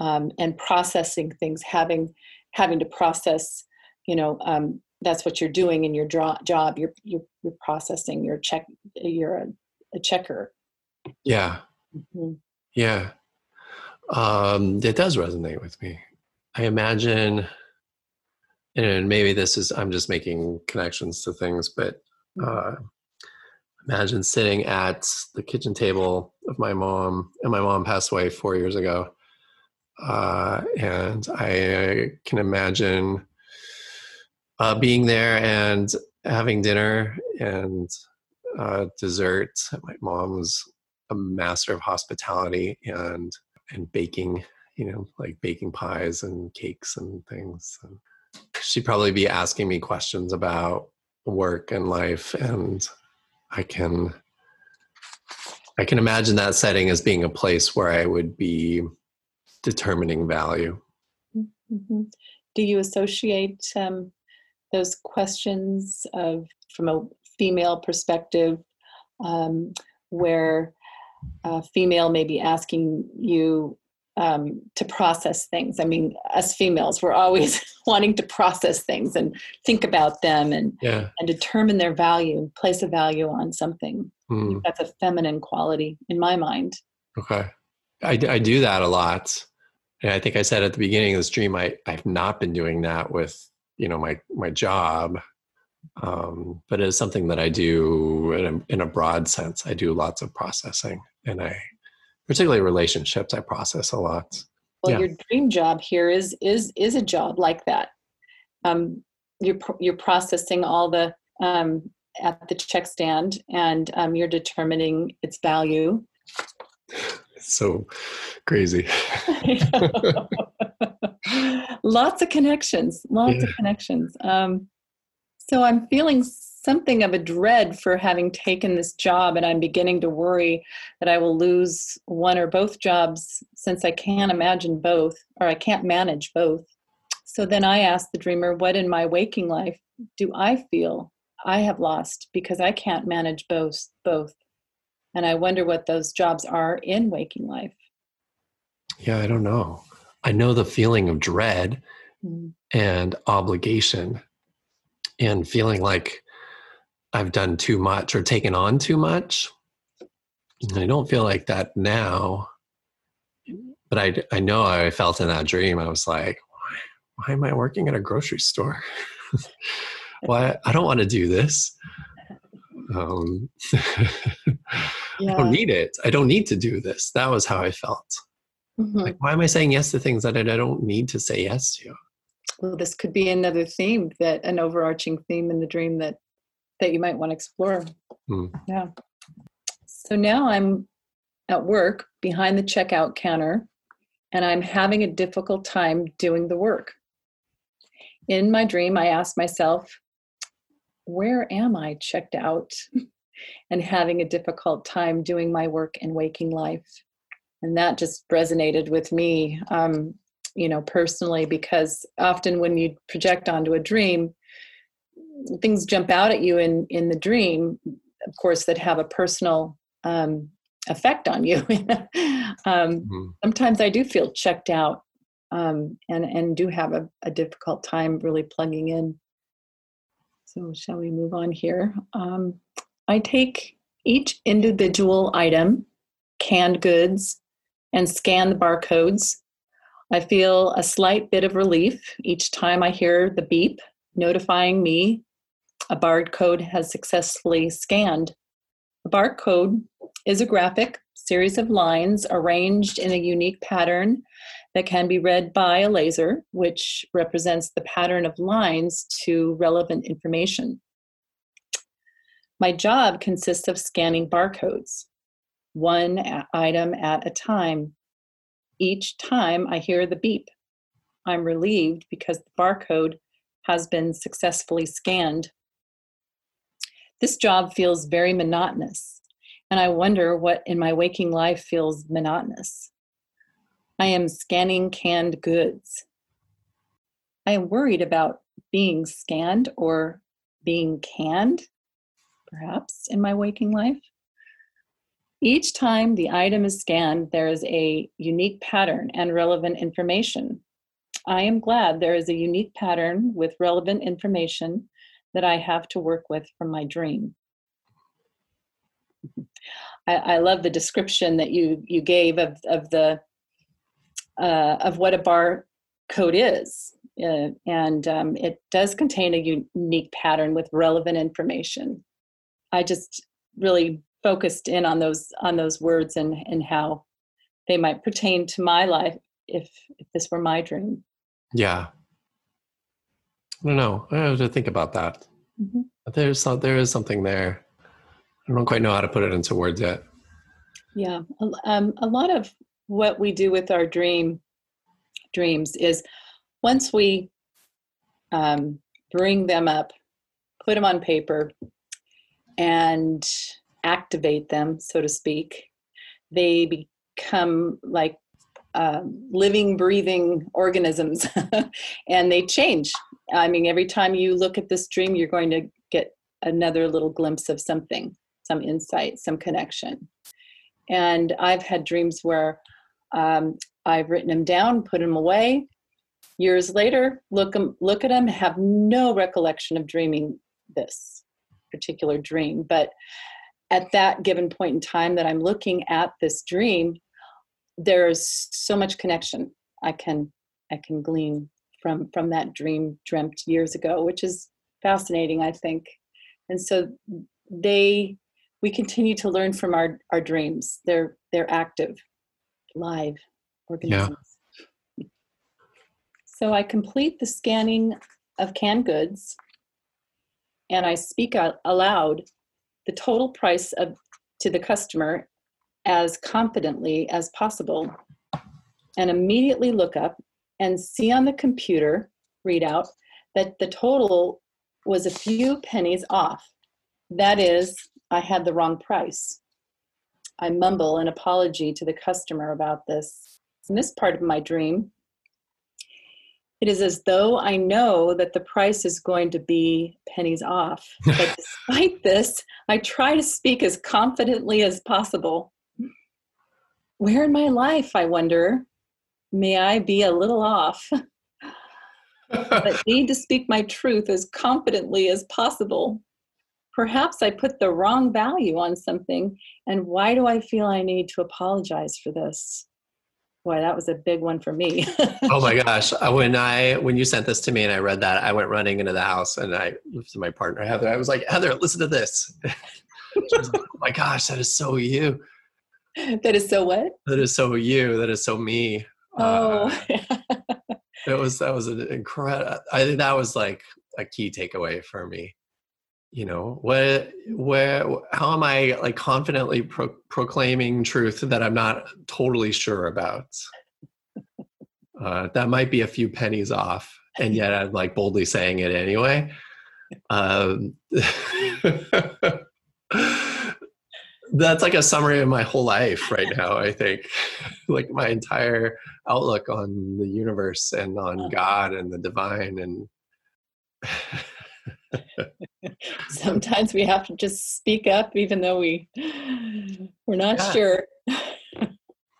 um, and processing things, having having to process, you know, um, that's what you're doing in your job. You're, you're, you're processing. You're check. You're a, a checker. Yeah. Mm-hmm. Yeah. Um, it does resonate with me. I imagine, and maybe this is I'm just making connections to things, but mm-hmm. uh, imagine sitting at the kitchen table of my mom, and my mom passed away four years ago. Uh, and I can imagine uh, being there and having dinner and uh, dessert. At my mom was a master of hospitality and and baking. You know, like baking pies and cakes and things. And she'd probably be asking me questions about work and life, and I can I can imagine that setting as being a place where I would be determining value. Mm-hmm. Do you associate um, those questions of from a female perspective um, where a female may be asking you um, to process things. I mean, us females, we're always [LAUGHS] wanting to process things and think about them and yeah. and determine their value and place a value on something. Mm. That's a feminine quality in my mind. Okay, I, I do that a lot. And I think I said at the beginning of this dream, I, I've not been doing that with you know my my job um, but it is something that i do in a, in a broad sense. I do lots of processing and i particularly relationships i process a lot. Well yeah. your dream job here is is is a job like that. Um, you're you're processing all the um, at the check stand and um, you're determining its value. So crazy. [LAUGHS] [LAUGHS] Lots of connections lots yeah. of connections. Um, so i'm feeling something of a dread for having taken this job and i'm beginning to worry that i will lose one or both jobs since i can't imagine both or i can't manage both. So then i asked the dreamer what in my waking life do i feel i have lost because i can't manage both both? And i wonder what those jobs are in waking life. Yeah i don't know. I know the feeling of dread mm. and obligation and feeling like I've done too much or taken on too much. And I don't feel like that now. but I, I know I felt in that dream. I was like, why, why am I working at a grocery store? [LAUGHS] why I don't want to do this. Um, yeah. [LAUGHS] I don't need it. I don't need to do this. That was how I felt. Mm-hmm. Like, why am I saying yes to things that I don't need to say yes to? Well, this could be another theme that an overarching theme in the dream that that you might want to explore. Mm. Yeah. So now I'm at work behind the checkout counter and I'm having a difficult time doing the work. In my dream, I ask myself, where am I checked out [LAUGHS] and having a difficult time doing my work in waking life? And that just resonated with me, um, you know, personally, because often when you project onto a dream, things jump out at you in in the dream, of course, that have a personal um, effect on you. [LAUGHS] um, mm-hmm. Sometimes I do feel checked out um, and and do have a, a, difficult time really plugging in. So shall we move on here? Um, I take each individual item, canned goods, and scan the barcodes. I feel a slight bit of relief each time I hear the beep notifying me a barcode has successfully scanned. A barcode is a graphic series of lines arranged in a unique pattern that can be read by a laser, which represents the pattern of lines to relevant information. My job consists of scanning barcodes, one item at a time. Each time I hear the beep, I'm relieved because the barcode has been successfully scanned. This job feels very monotonous, and I wonder what in my waking life feels monotonous. I am scanning canned goods. I am worried about being scanned or being canned, perhaps, in my waking life. Each time the item is scanned, there is a unique pattern and relevant information. I am glad there is a unique pattern with relevant information that I have to work with from my dream. I, I love the description that you you gave of of the uh, of what a bar code is. Uh, and um, it does contain a unique pattern with relevant information. I just really focused in on those on those words and and how they might pertain to my life if if this were my dream. Yeah. I don't know. I have to think about that. Mm-hmm. There's some, there is something there. I don't quite know how to put it into words yet. Yeah, um, a lot of what we do with our dream dreams is once we um, bring them up, put them on paper, and activate them, so to speak, they become like uh, living, breathing organisms [LAUGHS] and they change. I mean, every time you look at this dream, you're going to get another little glimpse of something, some insight, some connection. And I've had dreams where um, I've written them down, put them away. Years later, look, look at them, have no recollection of dreaming this particular dream. But at that given point in time that I'm looking at this dream, there's so much connection I can I can glean from from that dream dreamt years ago, which is fascinating, I think. And so they we continue to learn from our, our dreams. They're they're active, live organisms. Yeah. So I complete the scanning of canned goods and I speak out aloud the total price of to the customer as confidently as possible and immediately look up and see on the computer readout that the total was a few pennies off. That is, I had the wrong price. I mumble an apology to the customer about this. In this part of my dream, it is as though I know that the price is going to be pennies off. [LAUGHS] But despite this, I try to speak as confidently as possible. Where in my life, I wonder, may I be a little off? [LAUGHS] but need to speak my truth as confidently as possible perhaps I put the wrong value on something, and why do I feel I need to apologize for this? Boy, that was a big one for me. oh my [LAUGHS] gosh! Uh, when I when you sent this to me and I read that, I went running into the house and I to my partner Heather. I was like, Heather, listen to this. [LAUGHS] like, oh my gosh, that is so you. That is so what? That is so you. That is so me. Oh. Uh, it was that was an incredible. I think that was like a key takeaway for me you know what where how am i like confidently pro- proclaiming truth that i'm not totally sure about? Uh, that might be a few pennies off and yet i'm like boldly saying it anyway. Um, [LAUGHS] that's like a summary of my whole life right now i think. [LAUGHS] Like my entire outlook on the universe and on god and the divine and [LAUGHS] [LAUGHS] sometimes we have to just speak up even though we we're not yeah. sure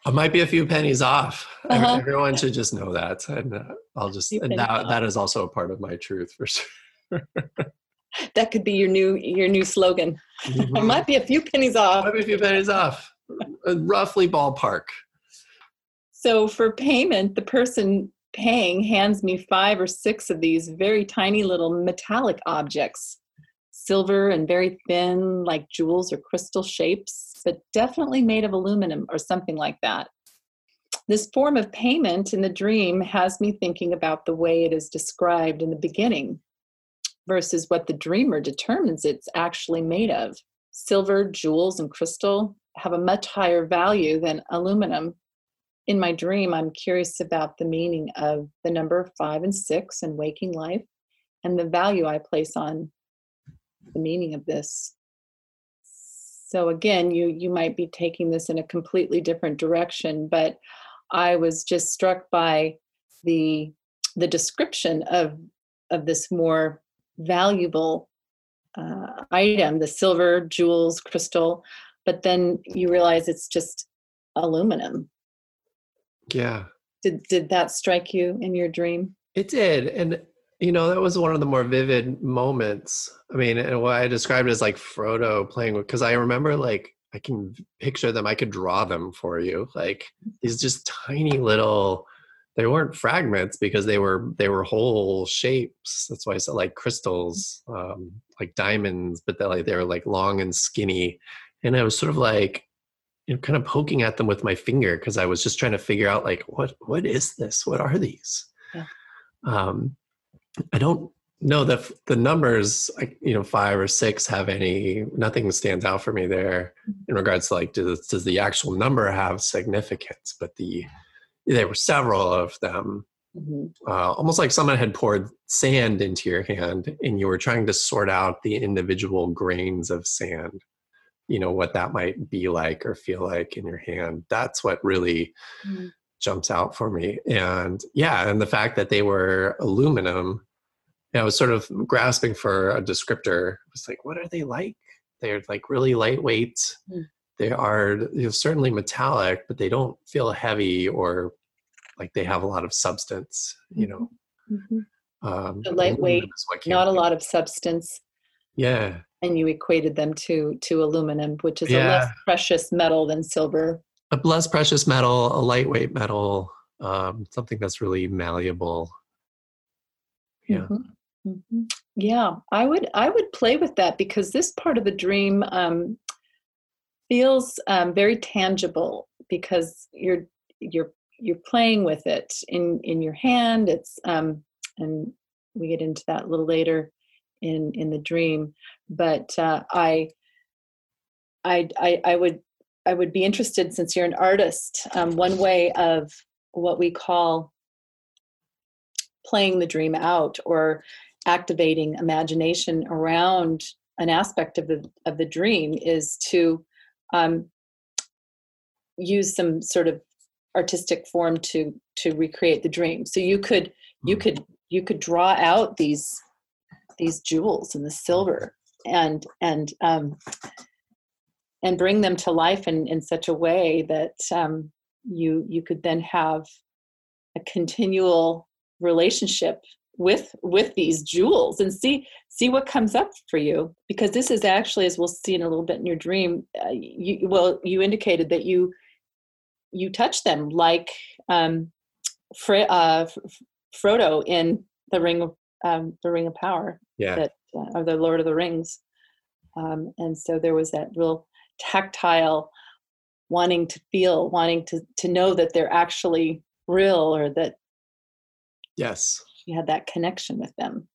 I might be a few pennies off. Uh-huh. Everyone should just know that, and uh, I'll just and that that is also a part of my truth for sure. that could be your new your new slogan. Mm-hmm. [LAUGHS] I might be a few pennies off. Might be a few pennies off, roughly ballpark. So for payment, the person paying hands me five or six of these very tiny little metallic objects silver and very thin like jewels or crystal shapes but definitely made of aluminum or something like that. This form of payment in the dream has me thinking about the way it is described in the beginning versus what the dreamer determines it's actually made of. Silver jewels and crystal have a much higher value than aluminum. In my dream, I'm curious about the meaning of the number five and six in waking life and the value I place on the meaning of this. So again, you you might be taking this in a completely different direction, but I was just struck by the the description of of this more valuable uh, item, the silver, jewels, crystal, but then you realize it's just aluminum yeah. Did did that strike you in your dream? It did. And you know, that was one of the more vivid moments. I mean, and what I described as like Frodo playing with because I remember like I can picture them, I could draw them for you. Like these just tiny little they weren't fragments because they were they were whole shapes. That's why I said like crystals, um, like diamonds, but they like they were like long and skinny. And I was sort of like you know, kind of poking at them with my finger because I was just trying to figure out like what what is this? What are these? Yeah. Um, I don't know that the numbers, you know, five or six have any. Nothing stands out for me there mm-hmm. in regards to like does does the actual number have significance? But the there were several of them. Mm-hmm. Uh, almost like someone had poured sand into your hand and you were trying to sort out the individual grains of sand you know what that might be like or feel like in your hand that's what really mm. Jumps out for me. And yeah and the fact that they were aluminum i was sort of grasping for a descriptor. It was like what are they like? They're like really lightweight. Mm. they are you know, certainly metallic but they don't feel heavy or like they have a lot of substance you know? Mm-hmm. um, lightweight not a lot of substance. Yeah. And you equated them to to aluminum which is yeah. a less precious metal than silver a less precious metal a lightweight metal um, something that's really malleable yeah mm-hmm. Mm-hmm. yeah i would i would play with that because this part of the dream um, feels um, very tangible because you're you're you're playing with it in in your hand it's um and we get into that a little later in in the dream but uh, I, I i i would i would be interested since you're an artist um, one way of what we call playing the dream out or activating imagination around an aspect of the of the dream is to um, use some sort of artistic form to to recreate the dream so you could you hmm. could you could draw out these these jewels and the silver and and um, and bring them to life in, in such a way that um, you you could then have a continual relationship with with these jewels and see see what comes up for you. Because this is actually as we'll see in a little bit in your dream uh, you well you indicated that you you touch them like um, Fre- uh, Frodo in the Ring of um, the Ring of Power, yeah, that uh, or the Lord of the Rings, um, and so there was that real tactile wanting to feel, wanting to to know that they're actually real, or that yes, you had that connection with them.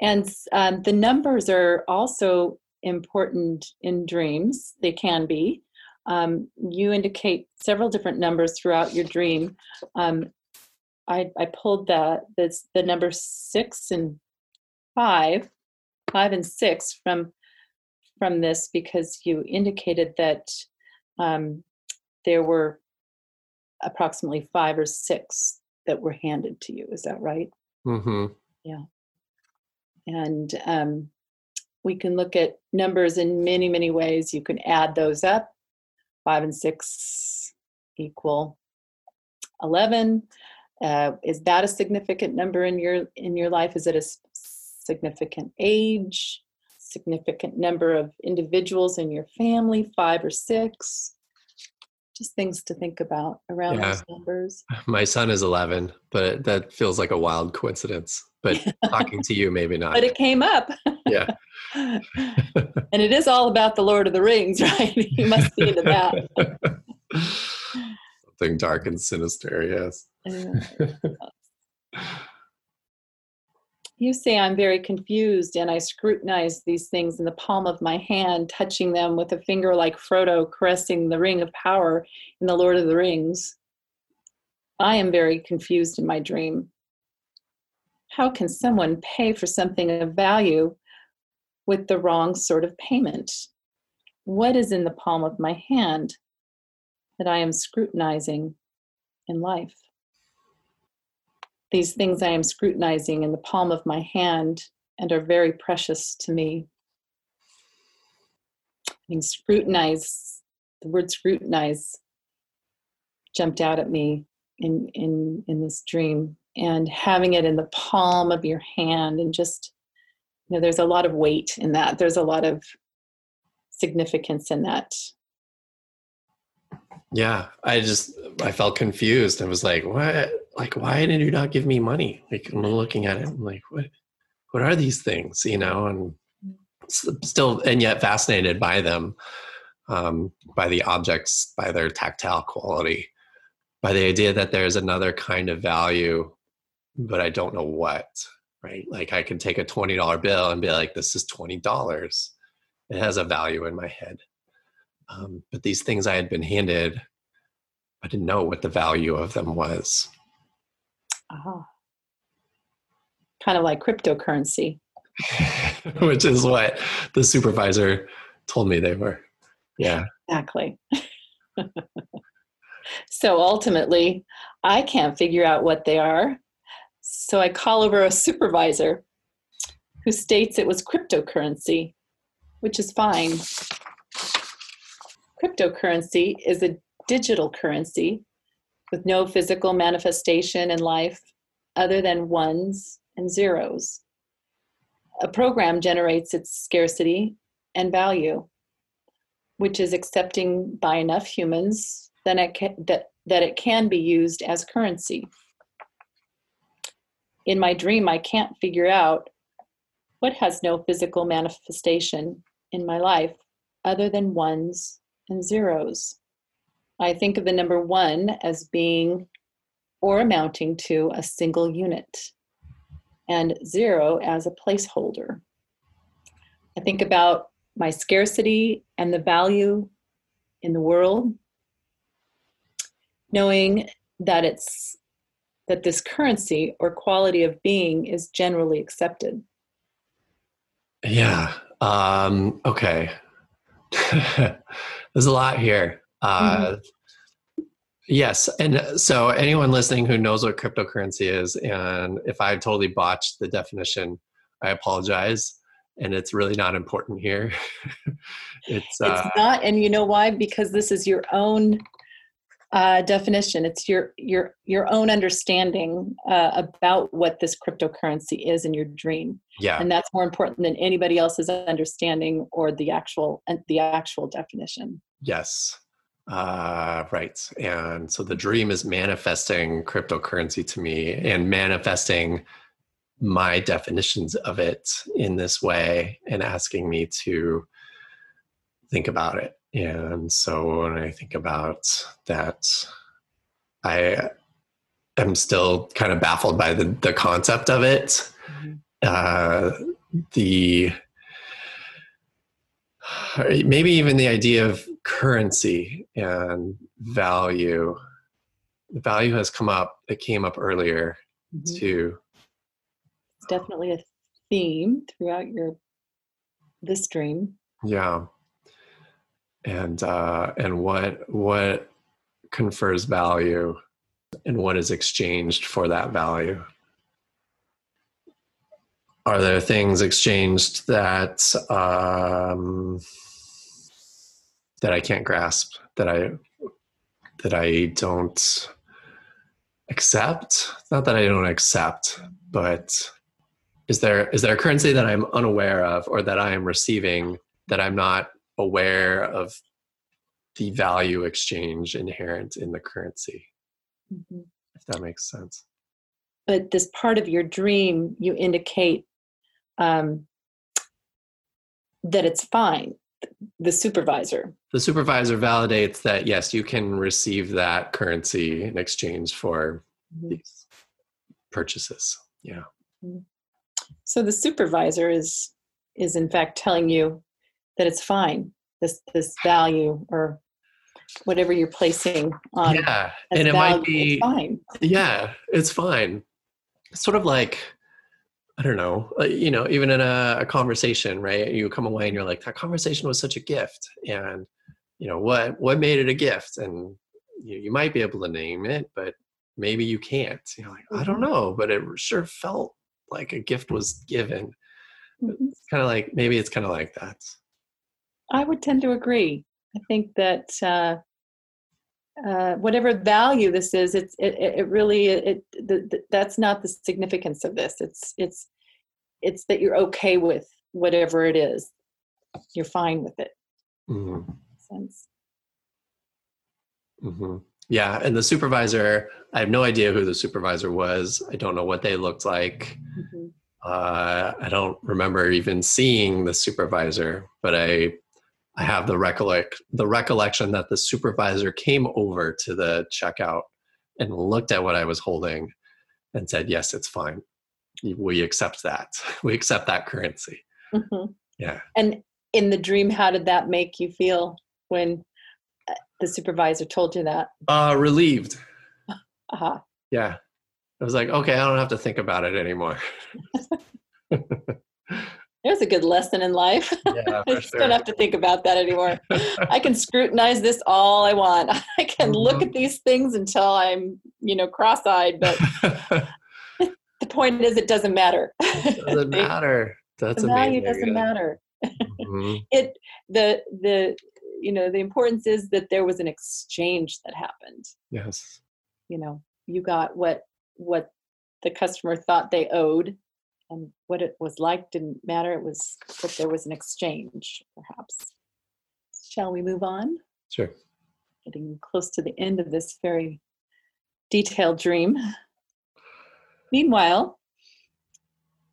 And um, the numbers are also important in dreams. They can be. Um, you indicate several different numbers throughout your dream. Um, I, I pulled that that's the number six and five, five and six from from this because you indicated that um, there were approximately five or six that were handed to you. Is that right? Mm-hmm. Yeah. And um, we can look at numbers in many, many ways. You can add those up. Five and six equal 11. Uh, is that a significant number in your in your life? Is it a significant age? Significant number of individuals in your family? Five or six? Just things to think about around yeah. those numbers. [LAUGHS] My son is 11, but that feels like a wild coincidence. But [LAUGHS] talking to you, maybe not. But it came up. Yeah. [LAUGHS] and it is all about the Lord of the Rings, right? you must be into that. Something dark and sinister, yes. You say I'm very confused and I scrutinize these things in the palm of my hand, touching them with a finger like Frodo caressing the ring of power in the Lord of the Rings. I am very confused in my dream. How can someone pay for something of value with the wrong sort of payment? What is in the palm of my hand that I am scrutinizing in life? These things I am scrutinizing in the palm of my hand and are very precious to me. I scrutinize, the word scrutinize jumped out at me in, in, in this dream. And having it in the palm of your hand and just, you know, there's a lot of weight in that. There's a lot of significance in that. Yeah, I just I felt confused. I was like, "What? Like, why did you not give me money?" Like, I'm looking at it. I'm like, "What? What are these things?" You know, and still, and yet fascinated by them, um, by the objects, by their tactile quality, by the idea that there's another kind of value, but I don't know what. Right? Like, I can take a twenty dollar bill and be like, "This is twenty dollars." It has a value in my head um, but these things I had been handed, I didn't know what the value of them was. Uh-huh. Oh. Kind of like cryptocurrency. [LAUGHS] Which is what the supervisor told me they were. Yeah. Exactly. [LAUGHS] so ultimately, I can't figure out what they are. So I call over a supervisor who states it was cryptocurrency, which is fine cryptocurrency is a digital currency with no physical manifestation in life other than ones and zeros. A program generates its scarcity and value, which is accepting by enough humans that it can, that, that it can be used as currency. In my dream, I can't figure out what has no physical manifestation in my life other than ones and zeros. I think of the number one as being or amounting to a single unit, and zero as a placeholder. I think about my scarcity and the value in the world, knowing that it's that this currency or quality of being is generally accepted. Yeah. Um, okay. [LAUGHS] There's a lot here. Uh, mm-hmm. Yes. And so, anyone listening who knows what cryptocurrency is, and if I've totally botched the definition, I apologize. And it's really not important here. [LAUGHS] it's, uh, it's not. And you know why? Because this is your own uh, definition. It's your your your own understanding uh, about what this cryptocurrency is in your dream. Yeah, and that's more important than anybody else's understanding or the actual the actual definition. Yes, Uh, right. And so the dream is manifesting cryptocurrency to me and manifesting my definitions of it in this way and asking me to think about it. And so when I think about that, I am still kind of baffled by the, the concept of it. Mm-hmm. Uh, the [SIGHS] maybe even the idea of currency and value. Value has come up, it came up earlier mm-hmm. too. It's definitely a theme throughout your this dream. Yeah. And uh and what what confers value and what is exchanged for that value? Are there things exchanged that um, that I can't grasp that I that I don't accept? Not that I don't accept, but is there is there a currency that I'm unaware of or that I am receiving that I'm not aware of the value exchange inherent in the currency? Mm-hmm. If that makes sense. But this part of your dream, you indicate um, that it's fine. The supervisor. The supervisor validates that yes, you can receive that currency in exchange for mm-hmm. these purchases. Yeah. Mm-hmm. So the supervisor is is in fact telling you that it's fine. This this value or whatever you're placing on. Yeah, and it value, might be fine. Yeah, it's fine. It's sort of like I don't know, uh, you know, even in a, a, conversation, right? You come away and you're like, that conversation was such a gift, and you know what what made it a gift, and you, you might be able to name it, but maybe you can't. You're like, I don't mm-hmm. know, but it sure felt like a gift was given. Mm-hmm. It's kind of like maybe it's kind of like that. I would tend to agree. I think that uh, uh, whatever value this is, it's it, it really it, the, the, that's not the significance of this. It's it's it's that you're okay with whatever it is. You're fine with it. Mm-hmm. Sense. Mm-hmm. Yeah, and the supervisor, I have no idea who the supervisor was. I don't know what they looked like. Mm-hmm. Uh, I don't remember even seeing the supervisor, but I I have the recollect the recollection that the supervisor came over to the checkout and looked at what I was holding and said, "Yes, it's fine. We accept that. [LAUGHS] We accept that currency." Mm-hmm. Yeah. And in the dream, how did that make you feel when uh, the supervisor told you that? Uh, relieved. Uh-huh. Yeah. I was like, okay, I don't have to think about it anymore. [LAUGHS] [LAUGHS] There's a good lesson in life. [LAUGHS] Yeah, I just sure. don't have to think about that anymore. [LAUGHS] I can scrutinize this all I want. [LAUGHS] I can mm-hmm. look at these things until I'm, you know, cross-eyed. But the point is, it doesn't matter. It doesn't matter. That's the value amazing. doesn't matter. Mm-hmm. it the the you know the importance is that there was an exchange that happened. Yes. You know, you got what what the customer thought they owed and what it was like didn't matter. It was that there was an exchange, perhaps. Shall we move on? Sure. Getting close to the end of this very detailed dream. Meanwhile,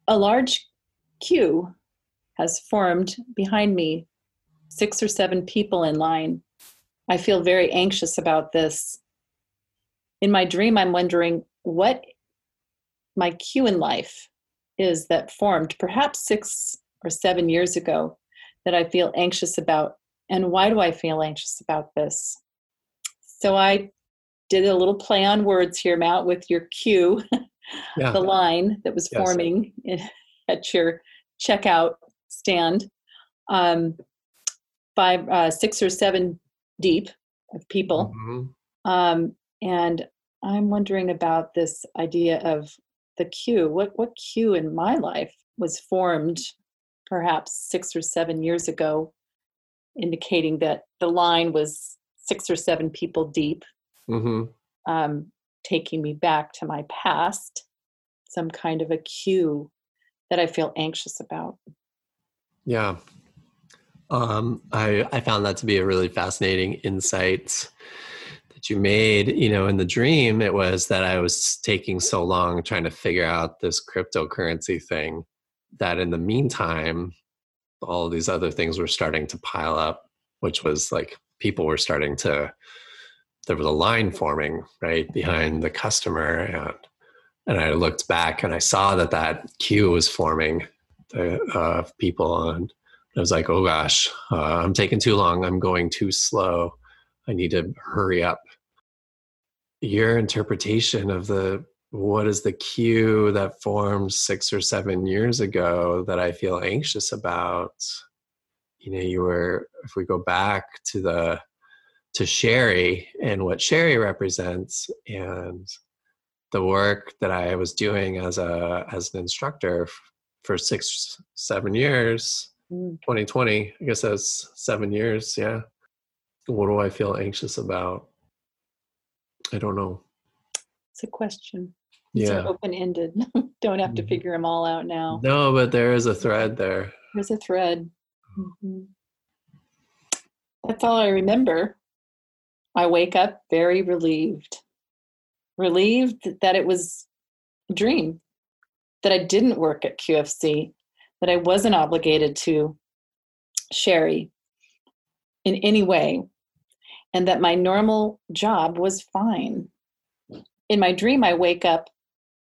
a large queue has formed behind me, six or seven people in line. I feel very anxious about this. In my dream, I'm wondering what my queue in life is that formed perhaps six or seven years ago that I feel anxious about. And why do I feel anxious about this? So I did a little play on words here, Matt, with your cue, [LAUGHS] yeah. the line that was yes. forming at your checkout stand. Um, five, uh, six or seven deep of people. Mm-hmm. Um, and I'm wondering about this idea of the queue what what queue in my life was formed perhaps six or seven years ago indicating that the line was six or seven people deep mm-hmm. um, taking me back to my past some kind of a queue that i feel anxious about. Yeah. Um, I, I found that to be a really fascinating insight that you made. You know, in the dream, it was that I was taking so long trying to figure out this cryptocurrency thing that in the meantime, all these other things were starting to pile up, which was like people were starting to, there was a line forming right behind the customer. And, and I looked back and I saw that that queue was forming the, uh, people. And I was like, oh gosh, uh, I'm taking too long. I'm going too slow. I need to hurry up. Your interpretation of the what is the queue that formed six or seven years ago that I feel anxious about? You know, you were, if we go back to the, to Sherry and what Sherry represents and the work that I was doing as a, as an instructor for six, seven years, mm. 2020, I guess that's seven years. Yeah. What do I feel anxious about? I don't know. It's a question yeah. open ended. [LAUGHS] Don't have to mm-hmm. figure them all out now. No, but there is a thread there. There's a thread. Mm-hmm. That's all I remember. I wake up very relieved. Relieved that it was a dream, that I didn't work at QFC, that I wasn't obligated to Sherry in any way, and that my normal job was fine. In my dream, I wake up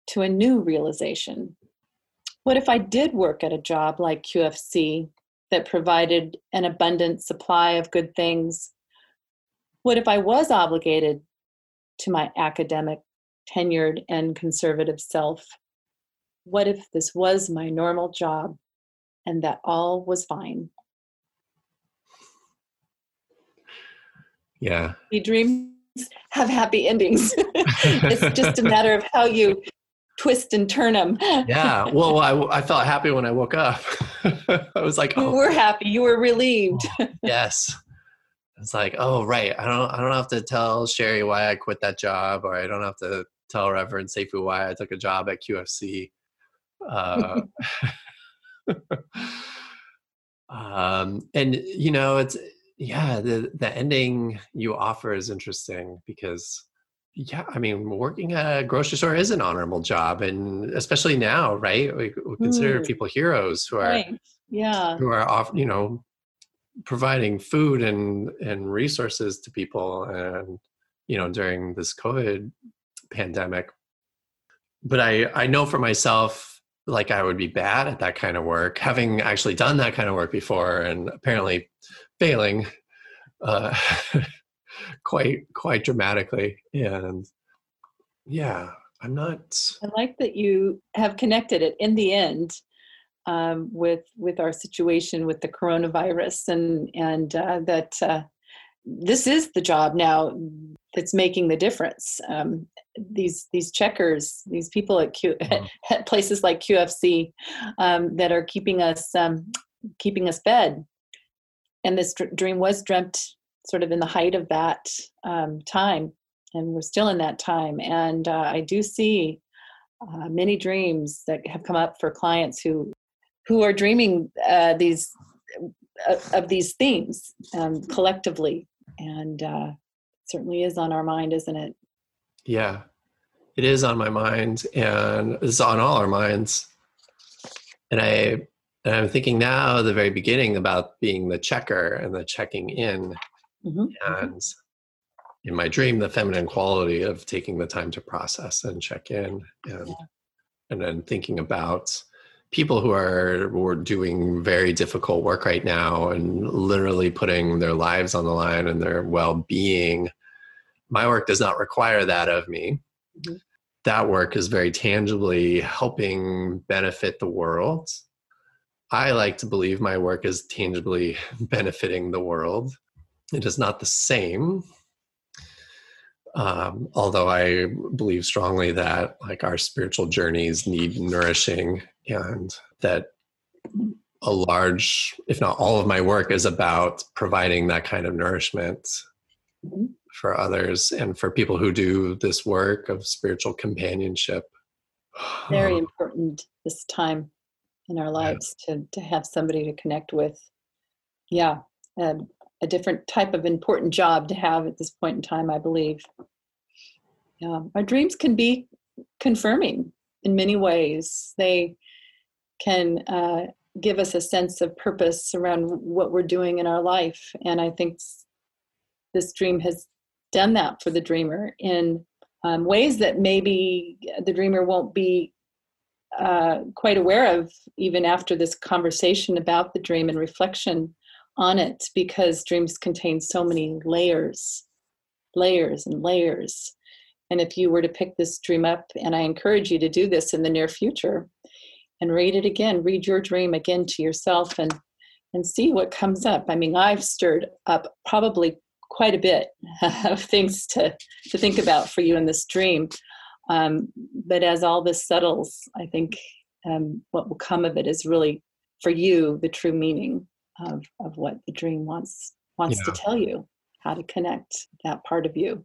to a new realization. What if I did work at a job like QFC that provided an abundant supply of good things? What if I was obligated to my academic, tenured, and conservative self? What if this was my normal job and that all was fine? Yeah. The dreams have happy endings. [LAUGHS] it's just a matter of how you twist and turn them. yeah. Well, I, I felt happy when I woke up. [LAUGHS] I was like, oh. You were happy. You were relieved. Oh, yes. It's like, oh, right. I don't, I don't have to tell Sherry why I quit that job, or I don't have to tell Reverend Seifu why I took a job at QFC. Uh, [LAUGHS] um, and you know, it's yeah, the the ending you offer is interesting because yeah i mean working at a grocery store is an honorable job and especially now right we, we consider mm. people heroes who are right. yeah who are off you know providing food and and resources to people and you know during this covid pandemic but i i know for myself like i would be bad at that kind of work having actually done that kind of work before and apparently failing uh [LAUGHS] quite quite dramatically. And yeah i'm not i like that you have connected it in the end um, with with our situation with the coronavirus and and uh, that uh, this is the job now that's making the difference um, these these checkers these people at, Q, mm-hmm. [LAUGHS] at places like qfc um, that are keeping us um, keeping us fed and this dr- dream was dreamt sort of in the height of that um, time, and we're still in that time. And uh, I do see uh, many dreams that have come up for clients who who are dreaming uh, these uh, of these themes um, collectively, and uh, certainly is on our mind, isn't it? Yeah, it is on my mind, and it's on all our minds. And I and I'm thinking now, the very beginning, about being the checker and the checking in Mm-hmm, mm-hmm. and in my dream the feminine quality of taking the time to process and check in and yeah. and then thinking about people who are who are doing very difficult work right now and literally putting their lives on the line and their well-being my work does not require that of me mm-hmm. that work is very tangibly helping benefit the world i like to believe my work is tangibly [LAUGHS] benefiting the world it is not the same. Um, although I believe strongly that like our spiritual journeys need nourishing and that a large, if not all of my work is about providing that kind of nourishment mm-hmm. for others and for people who do this work of spiritual companionship. Very [SIGHS] important this time in our lives yeah. to, to have somebody to connect with yeah, a, a different type of important job to have at this point in time, I believe. Yeah, our dreams can be confirming in many ways. They can uh, give us a sense of purpose around what we're doing in our life. And I think this dream has done that for the dreamer in um, ways that maybe the dreamer won't be uh, quite aware of even after this conversation about the dream and reflection on it because dreams contain so many layers layers and layers and if you were to pick this dream up and i encourage you to do this in the near future and read it again read your dream again to yourself and and see what comes up. I mean i've stirred up probably quite a bit [LAUGHS] of things to to think about for you in this dream. Um, but as all this settles i think um, what will come of it is really for you the true meaning of of what the dream wants wants yeah. to tell you how to connect that part of you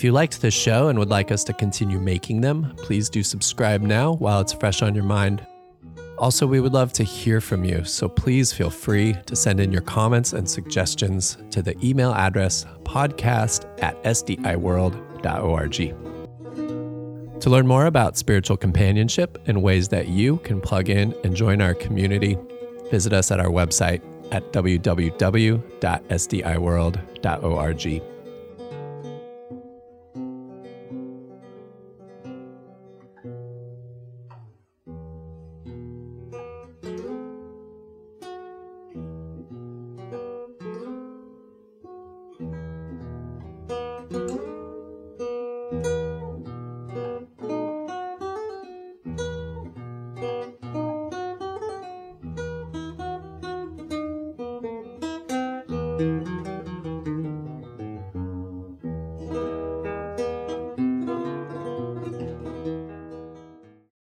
If you liked this show and would like us to continue making them, please do subscribe now while it's fresh on your mind. Also, we would love to hear from you, so please feel free to send in your comments and suggestions to the email address podcast at sdiworld.org. To learn more about spiritual companionship and ways that you can plug in and join our community, visit us at our website at www.sdiworld.org.